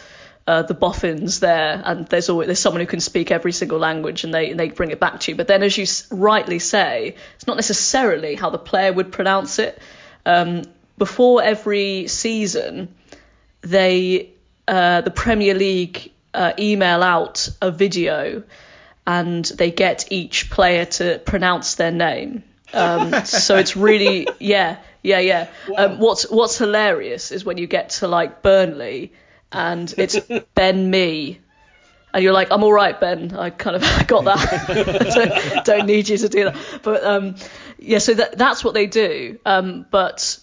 Speaker 4: uh, the boffins there, and there's always there's someone who can speak every single language, and they and they bring it back to you. But then, as you rightly say, it's not necessarily how the player would pronounce it. Um, before every season, they uh, the Premier League uh, email out a video, and they get each player to pronounce their name. Um, so it's really yeah yeah yeah. Wow. Um, what's what's hilarious is when you get to like Burnley and it's Ben Mee. And you're like, I'm all right, Ben. I kind of got that. don't, don't, need you to do that. But um, yeah, so that, that's what they do. Um, but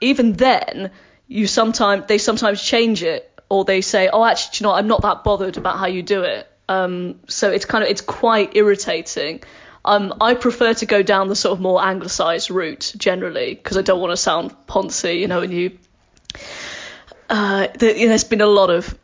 Speaker 4: even then, you sometimes they sometimes change it, or they say, oh, actually, you know, I'm not that bothered about how you do it. Um, so it's kind of it's quite irritating. Um, I prefer to go down the sort of more anglicised route generally because I don't want to sound poncy, you know, and you uh, the, there's been a lot of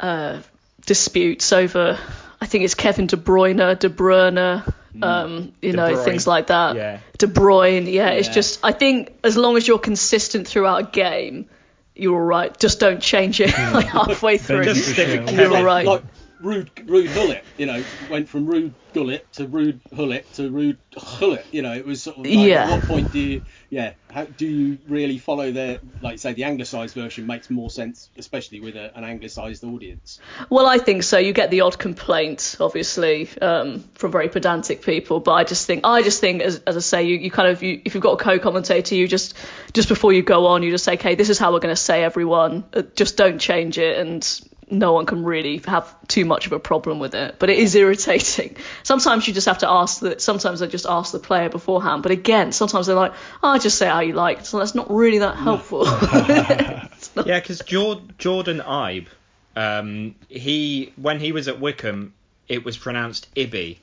Speaker 4: uh, disputes over. I think it's Kevin De Bruyne, De Bruyne, mm. um, you De know, Bruyne. things like that.
Speaker 1: Yeah.
Speaker 4: De Bruyne, yeah, yeah, It's just I think as long as you're consistent throughout a game, you're all right. Just don't change it like halfway through.
Speaker 1: Just stick
Speaker 4: You're all right.
Speaker 3: Like, Rude, Ruud Gullit, you know, went from rude Gullit to rude Hullet to rude Hullet. You know, it was sort of like, yeah. at what point do you, yeah, how do you really follow the, like say, the anglicised version makes more sense, especially with a, an anglicised audience?
Speaker 4: Well, I think so. You get the odd complaint, obviously, um, from very pedantic people, but I just think, I just think, as, as I say, you, you kind of, you, if you've got a co-commentator, you just, just before you go on, you just say, okay, this is how we're going to say everyone. Uh, just don't change it and no one can really have too much of a problem with it. But it is irritating. Sometimes you just have to ask that. Sometimes I just ask the player beforehand. But again, sometimes they're like, "Oh, just say how you like." So that's not really that helpful.
Speaker 1: yeah, because Jordan Ibe, um, he when he was at Wycombe, it was pronounced Ibby.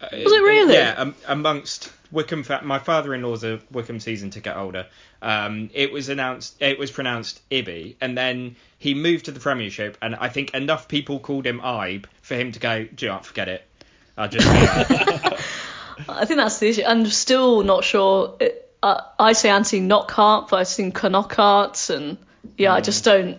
Speaker 4: Was it really?
Speaker 1: Yeah, um, amongst Wycombe, my father-in-law's a Wycombe season ticket holder. Um, it was announced, it was pronounced Ibby, and then he moved to the Premiership, and I think enough people called him Ibe for him to go, do you know, forget it. I'll just.
Speaker 4: I think that's the issue. I'm still not sure. It, uh, I say Anthony Knockaert, but I've seen Knockaert, and yeah, I just don't.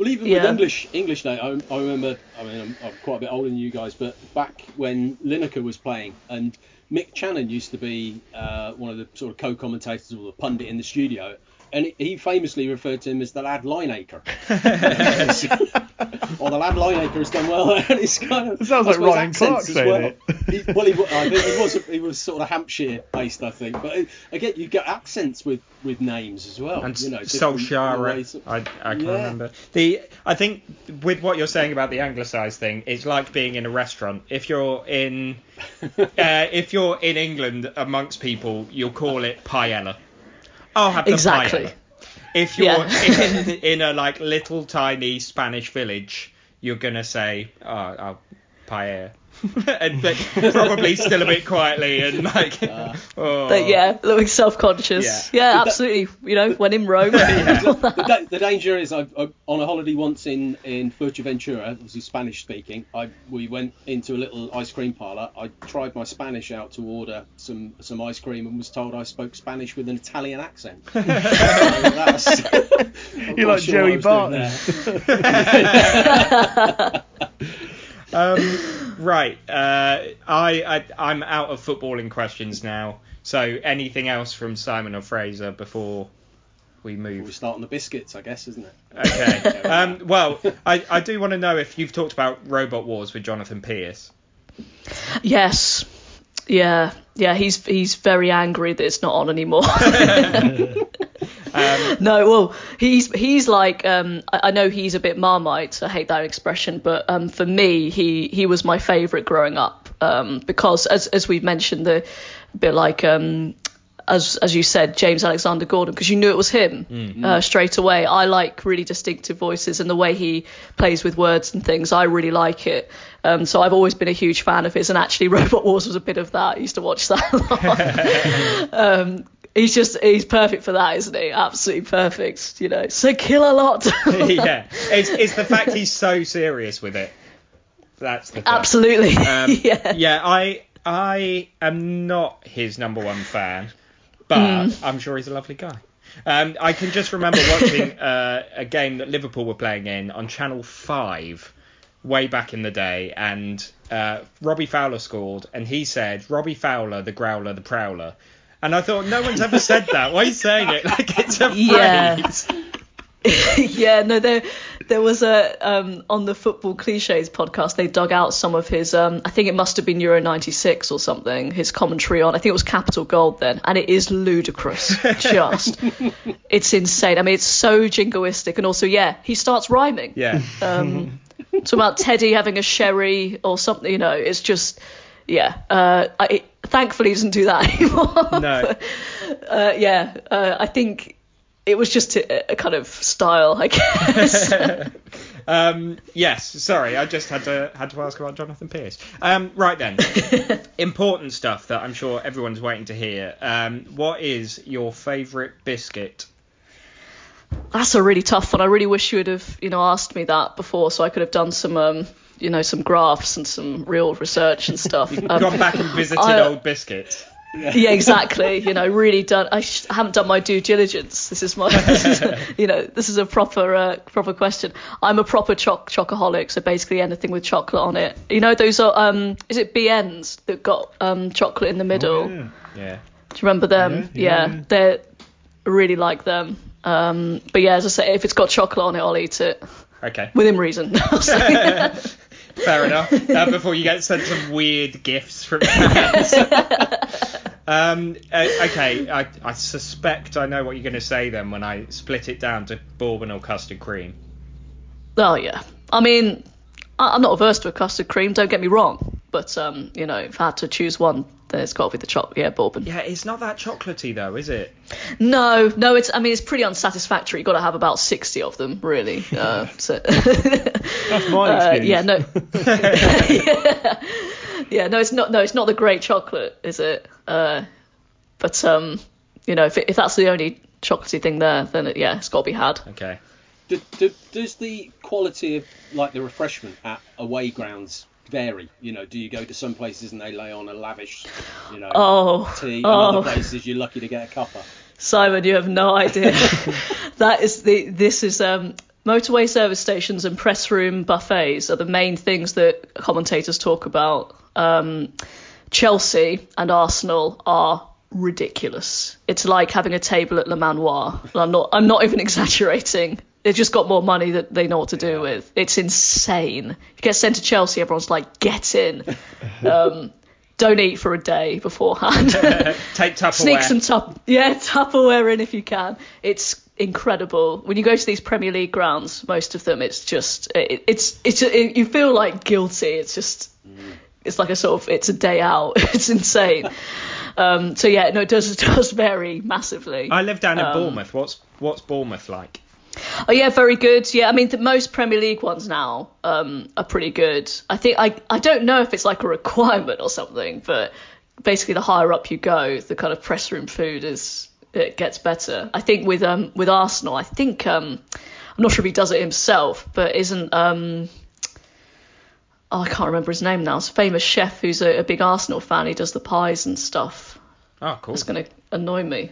Speaker 3: Well, even
Speaker 4: Yeah.
Speaker 3: with English English now, I, I remember. I mean, I'm, I'm quite a bit older than you guys, but back when Lineker was playing, and Mick Channon used to be uh, one of the sort of co-commentators or the pundit in the studio, and he- he famously referred to him as the lad Lineacre. or the lad Lineacre has done well, and it's kind of.
Speaker 2: It sounds like Ryan Clark
Speaker 3: as
Speaker 2: saying
Speaker 3: well.
Speaker 2: it.
Speaker 3: He, well, he, wa- I think he was he was sort of Hampshire based, I think. But uh, again, you get accents with, with names as well.
Speaker 1: and
Speaker 3: you know, different
Speaker 1: Solskjaer. I, I can
Speaker 3: Yeah.
Speaker 1: remember the. I think with what you're saying about the anglicised thing, it's like being in a restaurant. If you're in, uh, if you're in England amongst people, you'll call it paella. I'll have the
Speaker 4: Exactly.
Speaker 1: paella. If you're
Speaker 4: Yeah.
Speaker 1: in, in a like little tiny Spanish village, you're gonna say, oh, oh paella. and but probably still a bit quietly and like, oh.
Speaker 4: But yeah, looking self-conscious.
Speaker 1: Yeah.
Speaker 4: Yeah, absolutely. You know, when in Rome.
Speaker 3: the, da- the danger is I, I, on a holiday once in in Fuerteventura, obviously Spanish speaking. I we went into a little ice cream parlor. I tried my Spanish out to order some some ice cream and was told I spoke Spanish with an Italian accent. So that's-
Speaker 2: You're like
Speaker 3: sure
Speaker 2: Joey Barton.
Speaker 1: Um, right. Uh, I, I I'm out of footballing questions now. So anything else from Simon or Fraser before we move?
Speaker 3: We
Speaker 1: move?
Speaker 3: start on the biscuits, I guess, isn't it?
Speaker 1: Okay. Um, well, I, I do want to know if you've talked about Robot Wars with Jonathan Pearce.
Speaker 4: yes. Yeah. Yeah. He's he's very angry that it's not on anymore.
Speaker 1: Um,
Speaker 4: no, well, he's he's like um, I, I know he's a bit marmite. I hate that expression, but um, for me, he he was my favourite growing up um, because as as we've mentioned, the a bit like um, as as you said, James Alexander Gordon, because you knew it was him uh, straight away. I like really distinctive voices and the way he plays with words and things. I really like it. Um, so I've always been a huge fan of his, and actually, Robot Wars was a bit of that. I used to watch that a lot. um, he's just he's perfect for that, isn't he? Absolutely perfect. You know, so kill a lot.
Speaker 1: yeah. It's it's the fact he's so serious with it. That's the thing.
Speaker 4: Absolutely.
Speaker 1: Um,
Speaker 4: yeah.
Speaker 1: yeah, I I am not his number one fan, but
Speaker 4: Hmm.
Speaker 1: I'm sure he's a lovely guy. Um, I can just remember watching uh, a game that Liverpool were playing in on Channel Five way back in the day, and uh, Robbie Fowler scored, and he said, "Robbie Fowler, the growler, the prowler." And I thought, no one's ever said that. Why are you saying it like it's a phrase?
Speaker 4: yeah, yeah, no, there there was a um, on the football cliches podcast. They dug out some of his. Um, I think it must have been Euro '96 or something. His commentary on. I think it was Capital Gold then, and it is ludicrous. just, it's insane. I mean, it's so jingoistic, and also, yeah, he starts rhyming.
Speaker 1: Yeah.
Speaker 4: Um, talking about Teddy having a sherry or something. You know, it's just. Yeah, uh, I, thankfully he doesn't do that anymore.
Speaker 1: No.
Speaker 4: uh, yeah, uh, I think it was just a, a kind of style, I guess.
Speaker 1: Um, yes, sorry, I just had to had to ask about Jonathan Pearce. Um, right then, important stuff that I'm sure everyone's waiting to hear. Um, what is your favourite biscuit?
Speaker 4: That's a really tough one. I really wish you would have, you know, asked me that before, so I could have done some, um, you know, some graphs and some real research and stuff. You've um,
Speaker 1: Gone back and visited
Speaker 4: I-
Speaker 1: old biscuits.
Speaker 4: yeah, exactly. You know, really done. I sh- haven't done my due diligence. This is my, this is a- you know, this is a proper, uh, proper question. I'm a proper choc chocoholic, so basically anything with chocolate on it. You know, those are, um, is it BNs that got um chocolate in the middle?
Speaker 2: Oh, yeah.
Speaker 1: Yeah.
Speaker 4: Do you remember them?
Speaker 2: Yeah, yeah,
Speaker 4: Yeah,
Speaker 2: yeah.
Speaker 4: they're I really like them. Um, but yeah, as I say, if it's got chocolate on it, I'll eat it
Speaker 1: Okay.
Speaker 4: within reason.
Speaker 1: Fair enough. Uh, before you get sent some weird gifts from fans. um, uh, okay, I, I suspect I know what you're going to say then when I split it down to bourbon or custard cream.
Speaker 4: oh yeah, I mean, I- I'm not averse to a custard cream. Don't get me wrong, but um, you know, if I had to choose one, it's got to be the chocolate. Yeah, bourbon.
Speaker 1: Yeah, it's not that chocolatey though, is it?
Speaker 4: No, no, it's. I mean, it's pretty unsatisfactory. You've got to have about sixty of them, really. Uh, so,
Speaker 2: That's my
Speaker 4: uh, yeah, no. yeah. yeah, no, it's not. No, it's not the great chocolate, is it? Uh, but um, you know, if if that's the only chocolatey thing there, then it, yeah, it's got to be had.
Speaker 1: Okay.
Speaker 3: Do, do, does the quality of like the refreshment at away grounds vary? You know, do you go to some places and they lay on a lavish, you know,
Speaker 4: Oh,
Speaker 3: tea, and
Speaker 4: oh.
Speaker 3: other places you're lucky to get a cuppa?
Speaker 4: Simon, you have no idea. that is the this is um motorway service stations and press room buffets are the main things that commentators talk about. Um, Chelsea and Arsenal are ridiculous. It's like having a table at Le Manoir. I'm not I'm not even exaggerating. They've just got more money that they know what to do with. It's insane. You get sent to Chelsea, everyone's like, get in. Um, don't eat for a day beforehand.
Speaker 1: Take Tupperware.
Speaker 4: Sneak some tup, yeah, Tupperware in if you can. It's incredible when you go to these Premier League grounds. Most of them, it's just it, it's it's it, you feel like guilty. It's just it's like a sort of it's a day out. it's insane. Um, so yeah, no, it does it does vary massively.
Speaker 1: I live down in
Speaker 4: Um,
Speaker 1: Bournemouth. What's what's Bournemouth like?
Speaker 4: Oh yeah, very good. Yeah, I mean the most Premier League ones now um, are pretty good. I think I I don't know if it's like a requirement or something, but basically the higher up you go, the kind of press room food is it gets better. I think with um with Arsenal, I think um I'm not sure if he does it himself, but isn't um oh I can't remember his name now. It's a famous chef who's a, a big Arsenal fan. He does the pies and stuff.
Speaker 1: Oh, cool.
Speaker 4: It's gonna annoy me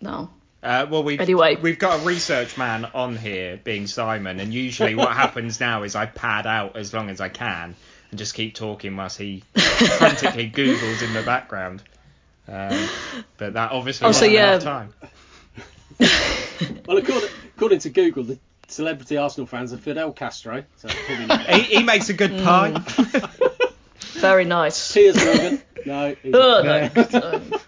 Speaker 4: now.
Speaker 1: Uh, well, we've,
Speaker 4: Anyway.
Speaker 1: we've got a research man on here, being Simon, and usually what happens now is I pad out as long as I can and just keep talking whilst he frantically Googles in the background. Um, but that obviously
Speaker 4: Oh, so
Speaker 1: wasn't
Speaker 4: yeah.
Speaker 1: enough time.
Speaker 3: Well, according, according to Google, the celebrity Arsenal fans are Fidel Castro. So.
Speaker 1: He, he makes a good pie.
Speaker 4: Very nice.
Speaker 3: Piers Morgan. No. he's-
Speaker 4: Ugh, no.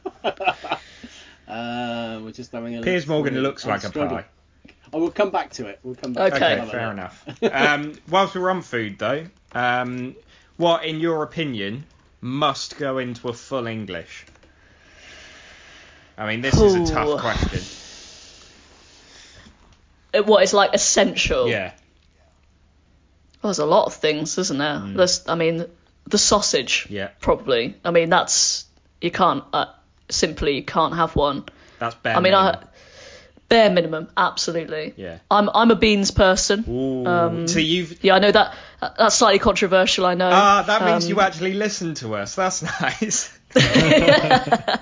Speaker 3: We're just having a look
Speaker 1: Piers Morgan looks
Speaker 3: I'm
Speaker 1: like a
Speaker 3: struggling.
Speaker 1: pie.
Speaker 3: I will come back to it. We'll come back.
Speaker 4: Okay.
Speaker 1: Okay, fair enough. Um, whilst we're on food, though, um, what, in your opinion, must go into a full English? I mean, this is a tough question.
Speaker 4: It- what is like essential?
Speaker 1: Yeah.
Speaker 4: Well, there's a lot of things, isn't there? There's, I mean, the sausage.
Speaker 1: Yeah.
Speaker 4: Probably. I mean, that's you can't uh, simply you can't have one.
Speaker 1: That's bare
Speaker 4: I mean,
Speaker 1: minimum.
Speaker 4: I bare minimum, absolutely.
Speaker 1: Yeah.
Speaker 4: I'm I'm a beans person.
Speaker 1: Ooh.
Speaker 4: Um,
Speaker 1: so you've
Speaker 4: Yeah, I know that that's slightly controversial. I know.
Speaker 1: ah, that means
Speaker 4: Um,
Speaker 1: you actually listen to us. That's nice.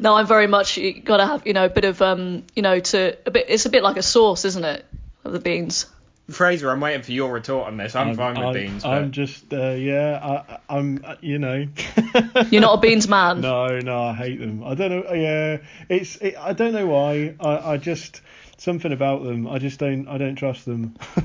Speaker 4: No, I'm very much you got to have you know a bit of um you know to a bit. It's a bit like a sauce, isn't it? Of the beans.
Speaker 1: Fraser, I'm waiting for your retort on this. I'm, fine with
Speaker 2: I'm,
Speaker 1: beans.
Speaker 2: I'm just, uh, yeah, I, I'm, uh, you know.
Speaker 4: You're not a beans man.
Speaker 2: No, no, I hate them. I don't know. Yeah, it's. It, I don't know why. I, I just something about them. I just don't. I don't trust them. I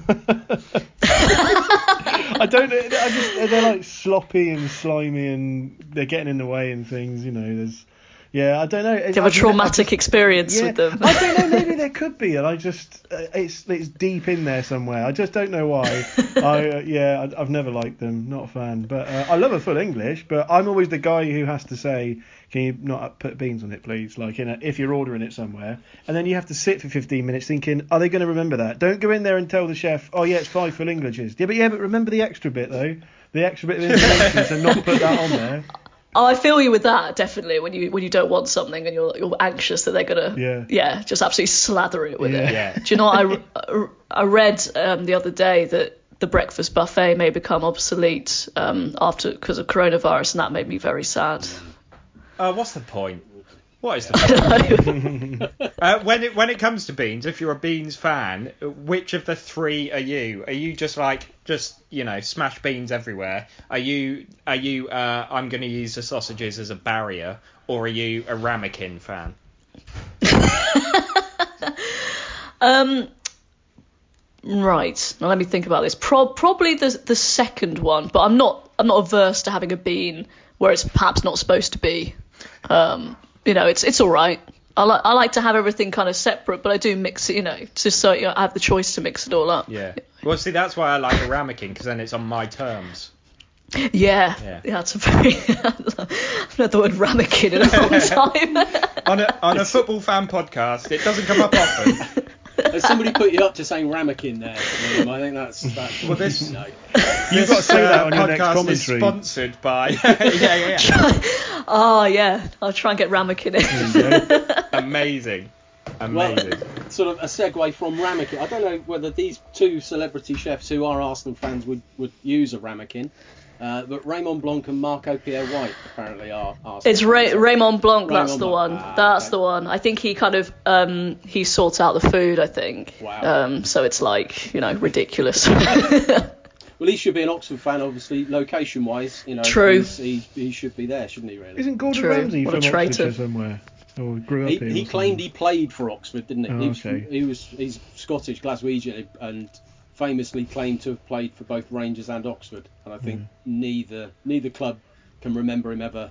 Speaker 2: don't. I just. They're like sloppy and slimy, and they're getting in the way and things. You know. There's. Yeah, I don't know.
Speaker 4: Do you have a traumatic experience
Speaker 2: Yeah,
Speaker 4: with them?
Speaker 2: I don't know. Maybe there could be, and I just uh, it's it's deep in there somewhere. I just don't know why. I uh, yeah, I, I've never liked them. Not a fan, but uh, I love a full English. But I'm always the guy who has to say, "Can you not put beans on it, please?" Like in a, if you're ordering it somewhere, and then you have to sit for 15 minutes thinking, "Are they going to remember that?" Don't go in there and tell the chef, "Oh yeah, it's five full Englishes." Yeah, but yeah, but remember the extra bit though. The extra bit of information to not put that on there.
Speaker 4: Oh, I feel you with that definitely. When you when you don't want something and you're you're anxious that they're gonna
Speaker 2: Yeah.
Speaker 4: just absolutely slather it with
Speaker 2: Yeah.
Speaker 4: it.
Speaker 1: Yeah.
Speaker 4: Do you know what I, I- I read um, the other day that the breakfast buffet may become obsolete um, after because of coronavirus, and that made me very sad.
Speaker 1: Oh, what's the point? What is the uh, when it when it comes to beans, if you're a beans fan, which of the three are you? Are you just like just you know smash beans everywhere? Are you are you uh, I'm going to use the sausages as a barrier, or are you a ramekin fan?
Speaker 4: Um, right. Now let me think about this. Pro- probably the the second one, but I'm not I'm not averse to having a bean where it's perhaps not supposed to be. Um, you know, it's it's all right. I like I like to have everything kind of separate, but I do mix it. You know, just so you know, I have the choice to mix it all up.
Speaker 1: Yeah. Well, see, that's why I like a ramekin because then it's on my terms.
Speaker 4: Yeah,
Speaker 1: Yeah.
Speaker 4: yeah, that's a very. I've heard the word ramekin in a long time.
Speaker 1: On a on a football fan podcast, it doesn't come up often.
Speaker 3: Has somebody put you up to saying ramekin there? Liam? I think that's that's
Speaker 1: Well, this-
Speaker 3: no.
Speaker 2: You've got to say that uh, on your next
Speaker 1: podcast is
Speaker 2: commentary.
Speaker 1: sponsored by. yeah, yeah, yeah.
Speaker 4: oh yeah, I'll try and get ramekin in.
Speaker 1: Amazing.
Speaker 3: Well,
Speaker 1: Amazing.
Speaker 3: sort of a segue from ramekin. I don't know whether these two celebrity chefs who are Arsenal fans would, would use a ramekin. Uh, but Raymond Blanc and Marco Pierre White apparently are. are
Speaker 4: It's Ray- Raymond Blanc. That's
Speaker 3: Raymond
Speaker 4: the one.
Speaker 3: Ah,
Speaker 4: that's
Speaker 3: okay.
Speaker 4: the one. I think he kind of um he sorts out the food. I think.
Speaker 3: Wow.
Speaker 4: Um. So it's like you know ridiculous.
Speaker 3: Well, he should be an Oxford fan, obviously, location wise. You know,
Speaker 4: True.
Speaker 3: he's- He, he should be there, shouldn't he? Really?
Speaker 2: Isn't Gordon
Speaker 4: True.
Speaker 2: Ramsay
Speaker 4: What a
Speaker 2: from
Speaker 4: traitor.
Speaker 2: Oxfordshire somewhere? Or grew up
Speaker 3: He,
Speaker 2: here?
Speaker 3: he
Speaker 2: or
Speaker 3: claimed he played for Oxford, didn't he?
Speaker 2: Oh,
Speaker 3: he, was,
Speaker 2: okay.
Speaker 3: he was he's Scottish, Glaswegian, and famously claimed to have played for both Rangers and Oxford. And I think
Speaker 2: Hmm.
Speaker 3: neither neither club can remember him ever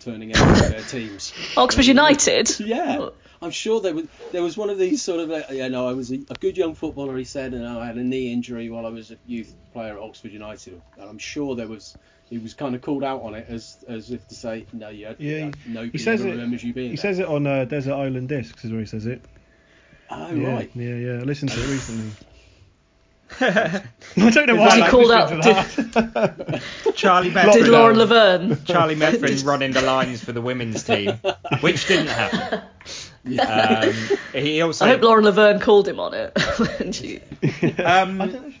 Speaker 3: turning out for their teams.
Speaker 4: Oxford United.
Speaker 3: Yeah, I'm sure there was there was one of these sort of uh, you know I was a, a good young footballer. He said, and I had a knee injury while I was a youth player at Oxford United, and I'm sure there was. He was kind of called out on it as as if to say, no, you,
Speaker 2: Yeah, he-
Speaker 3: nobody
Speaker 2: he says
Speaker 3: ever
Speaker 2: it-
Speaker 3: remembers you being
Speaker 2: He
Speaker 3: there.
Speaker 2: says it on uh, Desert Island Discs, is where he says it.
Speaker 3: oh
Speaker 2: yeah,
Speaker 3: right.
Speaker 2: Yeah, yeah. I listened to it recently. I don't know
Speaker 1: Is
Speaker 2: why.
Speaker 1: that
Speaker 2: I
Speaker 1: like-
Speaker 4: called
Speaker 2: listened
Speaker 4: out-
Speaker 2: to that.
Speaker 1: Charlie
Speaker 4: Did
Speaker 1: Methven,
Speaker 4: Lauren Laverne?
Speaker 1: Charlie Methven running the lines for the women's team, which didn't happen. Um, he also
Speaker 4: I hope Lauren Laverne called him on it. she-
Speaker 1: Um,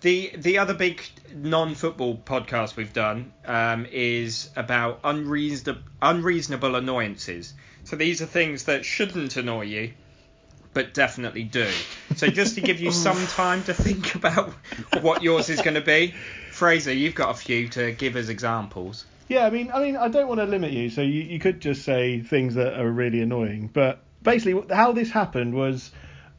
Speaker 1: the the other big non-football podcast we've done um, is about unreasonable unreasonable annoyances. So these are things that shouldn't annoy you, but definitely do. So just to give you some time to think about what yours is going to be, Fraser, you've got a few to give as examples.
Speaker 2: Yeah, I mean, I mean, I don't want to limit you, so you, you could just say things that are really annoying. But basically, how this happened was,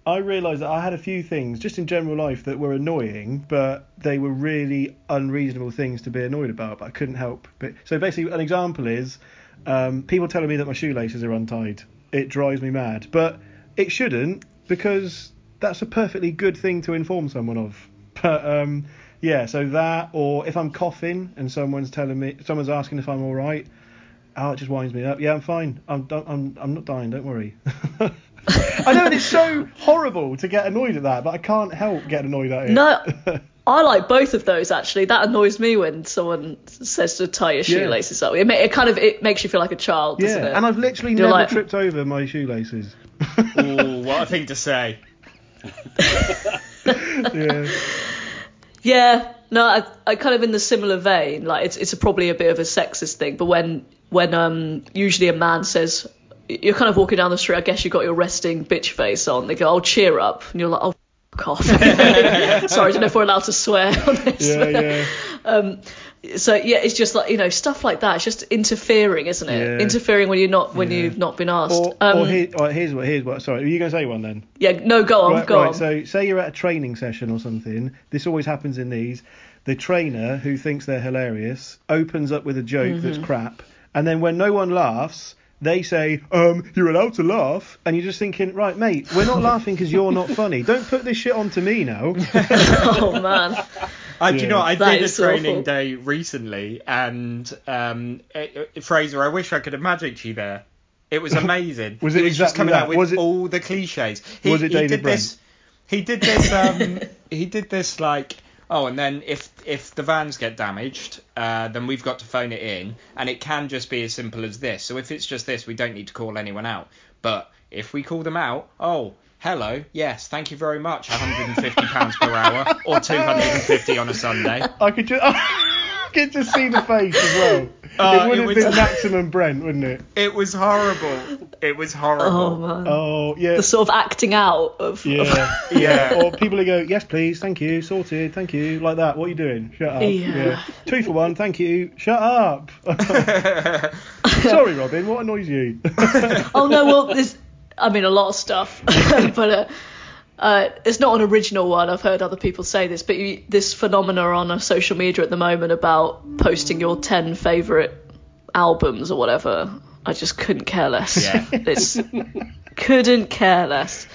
Speaker 2: I realised that I had a few things just in general life that were annoying, but they were really unreasonable things to be annoyed about. But I couldn't help. But so basically, an example is um, people telling me that my shoelaces are untied. It drives me mad, but it shouldn't because that's a perfectly good thing to inform someone of. But um, yeah, so that, or if I'm coughing and someone's telling me, someone's asking if I'm all right, oh, it just winds me up. Yeah, I'm fine. I'm I'm I'm not dying. Don't worry. I know, and it's so horrible to get annoyed at that, but I can't help getting annoyed at it.
Speaker 4: No, I like both of those actually. That annoys me when someone says to tie your
Speaker 2: Yeah.
Speaker 4: shoelaces up. It, ma- it kind of it makes you feel like a child, doesn't
Speaker 2: yeah,
Speaker 4: it?
Speaker 2: and I've literally
Speaker 4: You're
Speaker 2: never
Speaker 4: like-
Speaker 2: tripped over my shoelaces.
Speaker 1: Ooh, what a thing to say.
Speaker 2: yeah.
Speaker 4: Yeah, no, I, I kind of in the similar vein. Like it's it's probably a bit of a sexist thing, but when when um usually a man says you're kind of walking down the street, I guess you got your resting bitch face on. They go, "Oh, cheer up," and you're like, "Oh." Fuck off. Sorry, I don't know if we're allowed to swear on this.
Speaker 2: Yeah, yeah.
Speaker 4: So yeah, it's just like you know stuff like that. It's just interfering, isn't it?
Speaker 2: Yeah.
Speaker 4: Interfering when you're not when
Speaker 2: Yeah.
Speaker 4: you've not been asked.
Speaker 2: Or,
Speaker 4: um,
Speaker 2: or, here, or here's what here's what. Sorry, are you going to say one then?
Speaker 4: yeah, no, go on,
Speaker 2: right,
Speaker 4: go
Speaker 2: right,
Speaker 4: on.
Speaker 2: So, say you're at a training session or something. This always happens in these. The trainer, who thinks they're hilarious, opens up with a joke
Speaker 4: Mm-hmm.
Speaker 2: that's crap, and then when no one laughs, they say, "Um, you're allowed to laugh," and you're just thinking, "Right, mate, we're not laughing because you're not funny. Don't put this shit onto me now."
Speaker 4: oh man.
Speaker 1: I, do you know, I
Speaker 4: That
Speaker 1: did a training
Speaker 4: awful.
Speaker 1: day recently, and um, uh, uh, Fraser, I wish I could have magicked you there. It was amazing.
Speaker 2: Was
Speaker 1: he
Speaker 2: it
Speaker 1: was just coming
Speaker 2: that?
Speaker 1: out with
Speaker 2: Was it-
Speaker 1: all the cliches. He,
Speaker 2: Was it
Speaker 1: he did
Speaker 2: Brent?
Speaker 1: this. He did this. Um, he did this like. Oh, and then if if the vans get damaged, uh, then we've got to phone it in, and it can just be as simple as this. So if it's just this, we don't need to call anyone out. But if we call them out, oh, hello, yes, thank you very much, 150 pounds per hour, or 250 on a Sunday.
Speaker 2: I could just, could just see the face as well.
Speaker 1: Oh,
Speaker 2: it would
Speaker 1: it
Speaker 2: have
Speaker 1: was-
Speaker 2: been maximum Brent, wouldn't it?
Speaker 1: It was horrible. It was horrible.
Speaker 4: Oh man.
Speaker 2: Oh yeah.
Speaker 4: The sort of acting out of.
Speaker 2: Yeah,
Speaker 1: Yeah.
Speaker 2: Or people who go, yes, please, thank you, sorted, thank you, like that. What are you doing? Shut up.
Speaker 4: Yeah.
Speaker 2: Two for one, thank you. Shut up. Sorry, Robyn. What annoys you?
Speaker 4: oh no, well, there's, I mean, a lot of stuff, but uh, uh, it's not an original one. I've heard other people say this, but you, this phenomena on uh, social media at the moment about posting your ten favorite albums or whatever. I just couldn't care less.
Speaker 1: Yeah.
Speaker 4: It's couldn't care less.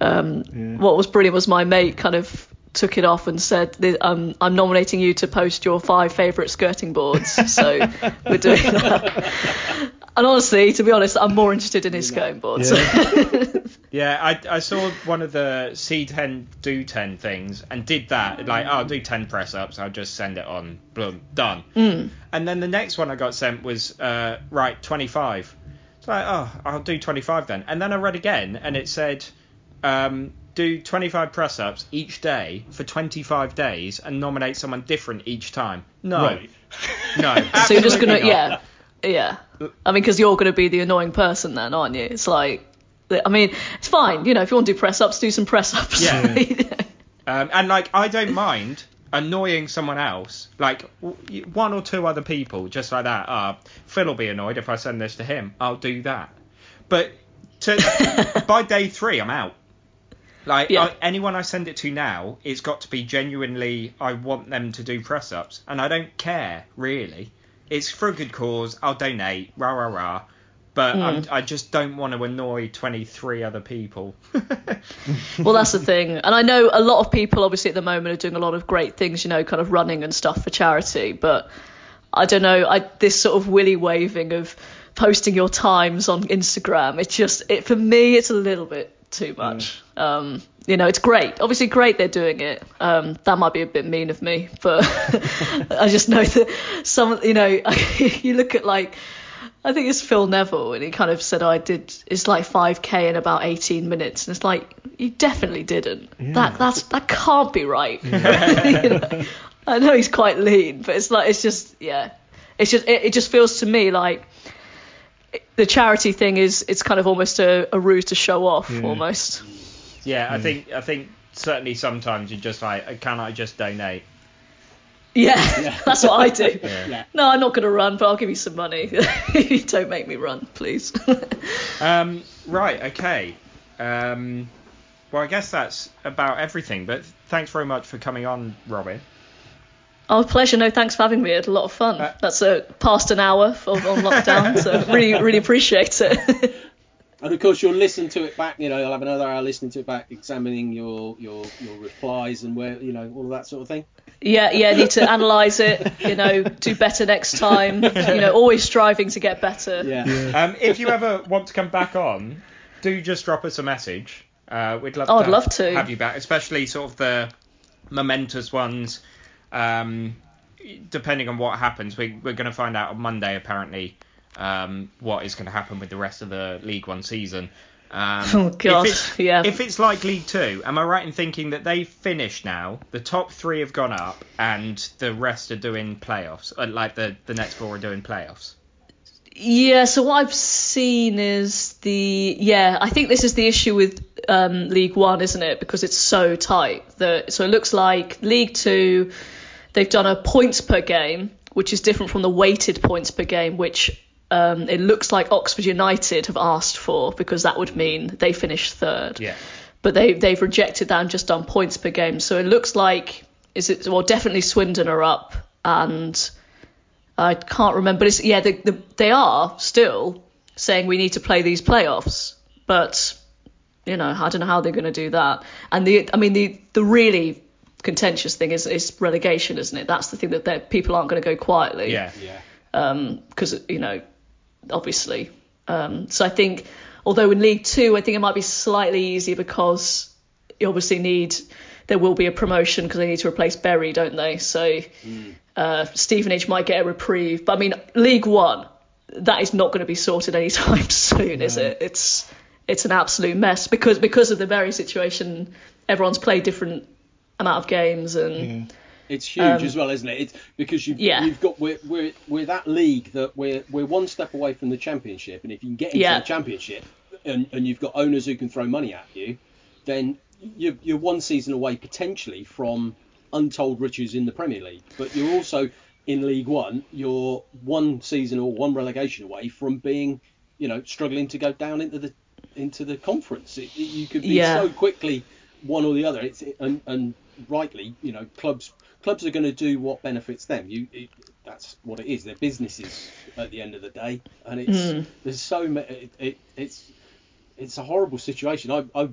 Speaker 4: Um,
Speaker 2: Yeah.
Speaker 4: What was brilliant was my mate kind of took it off and said, um, "I'm nominating you to post your five favourite skirting boards." So we're doing that. And honestly, to be honest, I'm more interested in his skirting boards.
Speaker 2: Yeah.
Speaker 1: Yeah, I, I saw one of the C10 do 10 things and did that. Like, oh, I'll do 10 press ups, I'll just send it on. Boom, done.
Speaker 4: Mm.
Speaker 1: And then the next one I got sent was, uh, right, 25. It's like, oh, I'll do 25 then. And then I read again and it said, um, do 25 press ups each day for 25 days and nominate someone different each time. No.
Speaker 2: Right.
Speaker 1: No.
Speaker 4: So you're just gonna, yeah, yeah. I mean, because you're gonna be the annoying person then, aren't you? It's like, I mean, it's fine. You know, if you want to do press ups, do some press ups.
Speaker 1: Yeah. Um, and like, I don't mind annoying someone else, like w- one or two other people, just like that. Uh, Phil will be annoyed if I send this to him. I'll do that. But to, by day three, I'm out. Like
Speaker 4: Yeah.
Speaker 1: I, anyone I send it to now, it's got to be genuinely. I want them to do press ups, and I don't care really. It's for a good cause. I'll donate. Rah rah rah. But I'm, mm. I just don't want to annoy 23 other people.
Speaker 4: well, that's the thing. And I know a lot of people, obviously, at the moment are doing a lot of great things, you know, kind of running and stuff for charity. But I don't know, I this sort of willy waving of posting your times on Instagram, it's just, it for me, it's a little bit too mm. much. Um, you know, it's great. Obviously, great they're doing it. Um, that might be a bit mean of me, but I just know that some, you know, you look at like, I think it's Phil Neville, and he kind of said, "I did. It's like 5k in about 18 minutes," and it's like you definitely didn't. Yeah. That that's that can't be right. You know? I know he's quite lean, but it's like it's just yeah, it's just it, it just feels to me like the charity thing is it's kind of almost a, a ruse to show off almost.
Speaker 1: Yeah, I think I think certainly sometimes you're just like, can I just donate?
Speaker 4: Yeah, that's what I do.
Speaker 3: Yeah.
Speaker 4: No, I'm not going to run, but I'll give you some money. Don't make me run, please.
Speaker 1: Um, right, okay. Um, well, I guess that's about everything. But thanks very much for coming on, Robyn.
Speaker 4: Oh, pleasure. No, thanks for having me. I had a lot of fun.
Speaker 1: Uh,
Speaker 4: That's uh, past an hour for, on lockdown, so really, really appreciate it.
Speaker 3: And of course, you'll listen to it back. You know, you'll have another hour listening to it back, examining your your your replies and where you know all of that sort of thing.
Speaker 4: yeah, yeah, need to analyse it, you know, do better next time, you know, always striving to get better.
Speaker 3: Yeah.
Speaker 1: Um, if you ever want to come back on, do just drop us a message. Uh, we'd love
Speaker 4: Oh,
Speaker 1: to,
Speaker 4: I'd love to.
Speaker 1: have you back, especially sort of the momentous ones. Um, depending on what happens, we, we're going to find out on Monday apparently um, what is going to happen with the rest of the League One season. Um,
Speaker 4: Oh, God,
Speaker 1: If it's,
Speaker 4: yeah.
Speaker 1: if it's like League Two, am I right in thinking that they've finished now? The top three have gone up, and the rest are doing playoffs. Uh, like the the next four are doing playoffs.
Speaker 4: Yeah, so what I've seen is the yeah, I think this is the issue with um, League One, isn't it? Because it's so tight. That so it looks like League Two, they've done a points per game, which is different from the weighted points per game, which um, it looks like Oxford United have asked for because that would mean they finished third.
Speaker 1: Yeah.
Speaker 4: But they they've rejected that and just done points per game. So it looks like is it well definitely Swindon are up and I can't remember. But it's, yeah, they, the, they are still saying we need to play these playoffs, but you know, I don't know how they're going to do that. And the, I mean, the the really contentious thing is is relegation, isn't it? That's the thing that people aren't going to go quietly.
Speaker 1: Yeah.
Speaker 3: Yeah.
Speaker 4: Because you know, obviously. Um, so I think, although in League Two, I think it might be slightly easier because you obviously need there will be a promotion because they need to replace Bury, don't they? So uh, Stevenage might get a reprieve. But I mean, League One, that is not going to be sorted anytime soon, is it? It's it's an absolute mess because because of the Bury situation. Everyone's played different amount of games and
Speaker 3: It's huge as well, isn't it? It's because you've,
Speaker 4: Um, Yeah.
Speaker 3: you've got we're, we're we're that league that we're we're one step away from the championship, and if you can get into
Speaker 4: Yeah.
Speaker 3: the championship and, and you've got owners who can throw money at you, then you're, you're one season away potentially from untold riches in the Premier League. But you're also in League One, you're one season or one relegation away from being, you know, struggling to go down into the into the conference. It- you could be
Speaker 4: Yeah.
Speaker 3: so quickly one or the other. It's and, and rightly, you know, clubs clubs are going to do what benefits them. You it, that's what it is. They're businesses at the end of the day, and it's hmm. there's so many. It, it, it's it's a horrible situation. I, I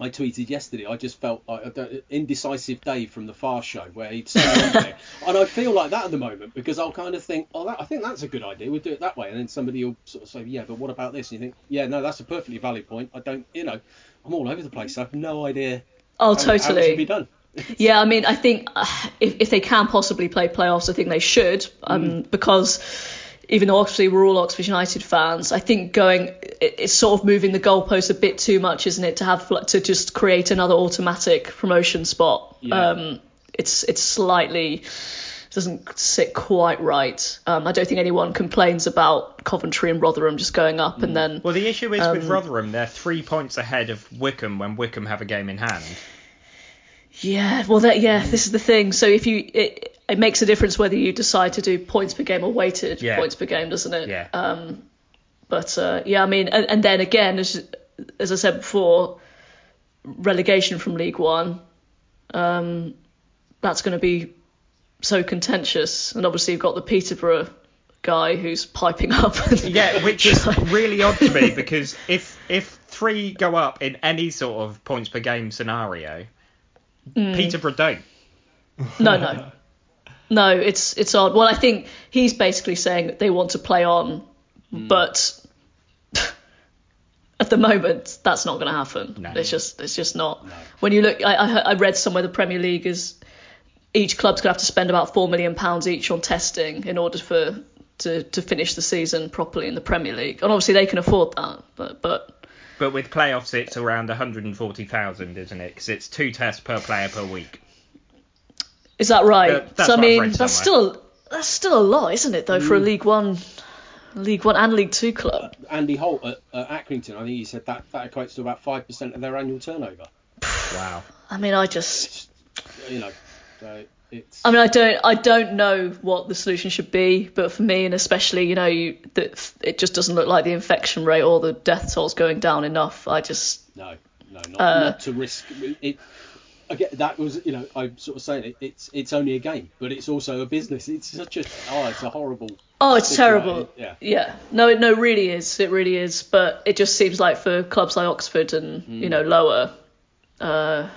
Speaker 3: I tweeted yesterday. I just felt like an indecisive Dave from the Fast Show, where he'd say and I feel like that at the moment because I'll kind of think, oh, that, I think that's a good idea. We'll do it that way, and then somebody will sort of say, yeah, but what about this? And you think, yeah, no, that's a perfectly valid point. I don't, you know, I'm all over the place. I have no idea.
Speaker 4: oh,
Speaker 3: how, How it should
Speaker 4: totally.
Speaker 3: be done.
Speaker 4: Yeah, I mean, I think uh, if, if they can possibly play playoffs, I think they should, um, because even though obviously we're all Oxford United fans, I think going it, it's sort of moving the goalposts a bit too much, isn't it? To have to just create another automatic promotion spot.
Speaker 3: Yeah.
Speaker 4: Um, it's it's slightly doesn't sit quite right. Um, I don't think anyone complains about Coventry and Rotherham just going up and then
Speaker 1: Well, the issue is with
Speaker 4: Um,
Speaker 1: Rotherham, they're three points ahead of Wycombe when Wycombe have a game in hand.
Speaker 4: Yeah, well, that yeah, this is the thing. So if you, it, it makes a difference whether you decide to do points per game or weighted
Speaker 1: Yeah.
Speaker 4: points per game, doesn't it?
Speaker 1: Yeah.
Speaker 4: Um, but uh, yeah, I mean, and, and then again, as as I said before, relegation from League One, um, that's going to be so contentious, and obviously you've got the Peterborough guy who's piping up.
Speaker 1: Yeah, which is really odd to me because if if three go up in any sort of points per game scenario,
Speaker 4: Hmm.
Speaker 1: Peterborough don't.
Speaker 4: No, no, no. It's it's odd. Well, I think he's basically saying that they want to play on, but at the moment that's not going to happen.
Speaker 1: No.
Speaker 4: It's just it's just not. When you look, I, I I read somewhere the Premier League is each club's going to have to spend about four million pounds each on testing in order for to to finish the season properly in the Premier League, and obviously they can afford that. But but
Speaker 1: But with playoffs, it's around 140,000, isn't it? Because it's two tests per player per week.
Speaker 4: is that right?
Speaker 1: Uh, that's
Speaker 4: so I
Speaker 1: what I've
Speaker 4: mean that's still that's still a lot, isn't it? Though for a League One. League One and League Two club.
Speaker 3: Andy Holt at, at Accrington, I think he said that that equates to about five percent of their annual turnover.
Speaker 1: Wow.
Speaker 4: I mean, I just,
Speaker 3: You know, so it's.
Speaker 4: I mean, I don't, I don't know what the solution should be, but for me, and especially, you know, you, that it just doesn't look like the infection rate or the death tolls going down enough. I just,
Speaker 3: No, no, not,
Speaker 4: Uh,
Speaker 3: not to risk it. Again, that was, you know, I'm sort of saying it, it's it's only a game, but it's also a business. It's such a oh, it's a horrible.
Speaker 4: oh, it's terrible.
Speaker 3: Yeah.
Speaker 4: Yeah, no, it no, really is. It really is. But it just seems like for clubs like Oxford and you know lower, uh,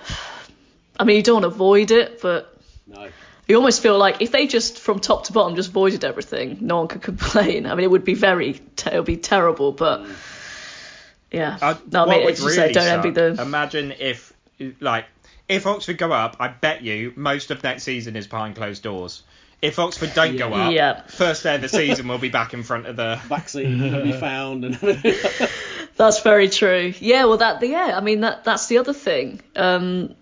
Speaker 4: I mean, you don't want to avoid it, but
Speaker 3: No.
Speaker 4: you almost feel like if they just from top to bottom just voided everything, no one could complain. I mean, it would be very, it would be terrible, but. Yeah.
Speaker 1: Uh,
Speaker 4: no, I
Speaker 1: what
Speaker 4: mean,
Speaker 1: would
Speaker 4: it's just like,
Speaker 1: really
Speaker 4: don't envy
Speaker 1: suck,
Speaker 4: the.
Speaker 1: Imagine if, like, if Oxford go up, I bet you most of next season is behind closed doors. If Oxford don't go up,
Speaker 4: Yeah.
Speaker 1: first day of the season we'll be back in front of the.
Speaker 3: Vaccine can be found and everything.
Speaker 4: That's very true. Yeah, well, that yeah, I mean that that's the other thing. Um, I think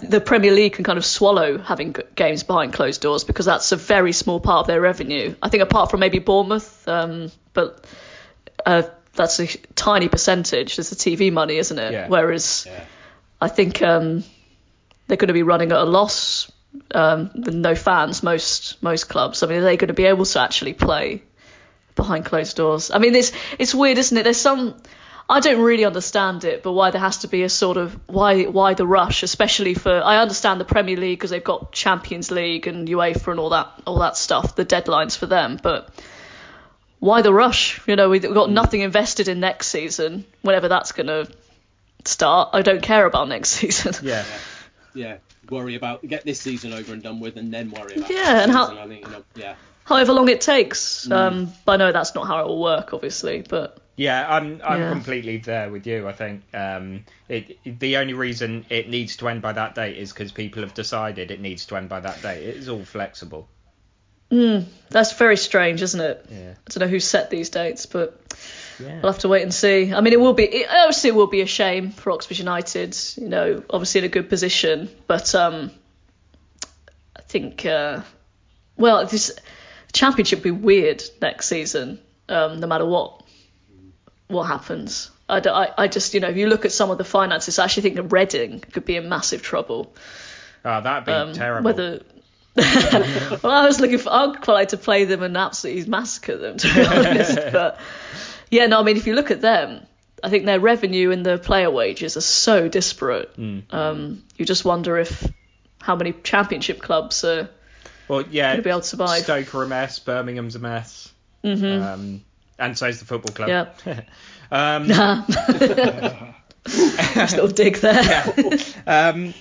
Speaker 4: the Premier League can kind of swallow having games behind closed doors because that's a very small part of their revenue. I think apart from maybe Bournemouth, um, but uh, that's a tiny percentage. There's the TV money, isn't it?
Speaker 1: Yeah.
Speaker 4: Whereas
Speaker 3: Yeah.
Speaker 4: I think um, they're going to be running at a loss um, with no fans. Most most clubs. I mean, are they going to be able to actually play behind closed doors? I mean, it's it's weird, isn't it? There's some. I don't really understand it, but why there has to be a sort of why why the rush, especially for I understand the Premier League because they've got Champions League and UEFA and all that all that stuff, the deadlines for them, but why the rush? You know, we've got nothing invested in next season, whenever that's going to start. I don't care about next season.
Speaker 1: Yeah.
Speaker 3: yeah. Worry about get this season over and done with, and then worry about.
Speaker 4: Yeah, and how-
Speaker 3: I think you know, yeah.
Speaker 4: However long it takes. Um, but I know that's not how it will work, obviously. But
Speaker 1: Yeah, I'm I'm
Speaker 4: Yeah.
Speaker 1: completely there with you. I think um, it, the only reason it needs to end by that date is because people have decided it needs to end by that date. It is all flexible.
Speaker 4: that's very strange, isn't it?
Speaker 1: Yeah.
Speaker 4: I don't know who set these dates, but
Speaker 1: Yeah.
Speaker 4: we'll have to wait and see. I mean, it will be it, obviously it will be a shame for Oxford United. You know, obviously in a good position, but um, I think uh, well, this championship will be weird next season, um, no matter what what happens. I, I, I just you know if you look at some of the finances, I actually think that Reading could be in massive trouble.
Speaker 1: Oh, that'd be
Speaker 4: Um,
Speaker 1: terrible.
Speaker 4: Whether well, I was looking for. I'd quite like to play them and absolutely massacre them, to be honest. But yeah, no, I mean, if you look at them, I think their revenue and their player wages are so disparate. Um, you just wonder if how many championship clubs are
Speaker 1: Well, yeah,
Speaker 4: gonna be able to survive.
Speaker 1: Stoke are a mess. Birmingham's a mess. Mm-hmm. Um, and so's the football club.
Speaker 4: Yeah.
Speaker 1: um,
Speaker 4: Nice little dig there.
Speaker 1: um,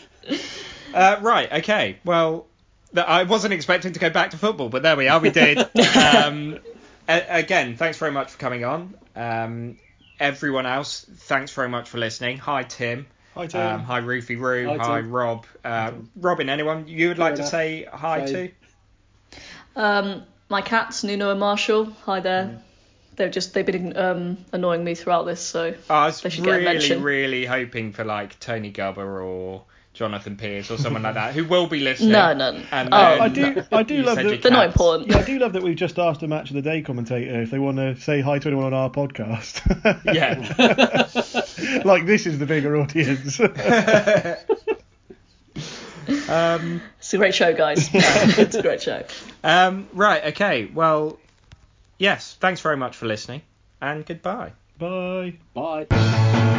Speaker 1: uh, right. Okay. Well, th- I wasn't expecting to go back to football, but there we are. We did. um, a- again, thanks very much for coming on. Um, everyone else, thanks very much for listening. Hi, Tim.
Speaker 2: Hi, Tim.
Speaker 1: Um, hi, Roofy Roo.
Speaker 3: Hi,
Speaker 1: Hi,
Speaker 3: Tim.
Speaker 1: Rob. Uh, Robyn, anyone you would like to
Speaker 3: enough.
Speaker 1: say hi
Speaker 3: Say-
Speaker 1: to?
Speaker 4: Um, my cats, Nuno and Marshall. Hi there. They've just they've been um, annoying me throughout this, so
Speaker 1: I was
Speaker 4: They should get a
Speaker 1: really,
Speaker 4: mention.
Speaker 1: really hoping for like Tony Gubba or Jonathan Pearce or someone like that who will be listening.
Speaker 4: No, no.
Speaker 1: And
Speaker 4: Oh.
Speaker 1: then
Speaker 2: I do- I do love
Speaker 1: said
Speaker 2: the-
Speaker 4: they're not important.
Speaker 2: Yeah, I do love that we've just asked a match of the day commentator if they want to say hi to anyone on our podcast.
Speaker 1: Yeah.
Speaker 2: like this is the bigger audience.
Speaker 1: um,
Speaker 4: It's a great show, guys. it's a great show.
Speaker 1: um, right. Okay. Well, yes. Thanks very much for listening, and goodbye.
Speaker 2: Bye.
Speaker 3: Bye.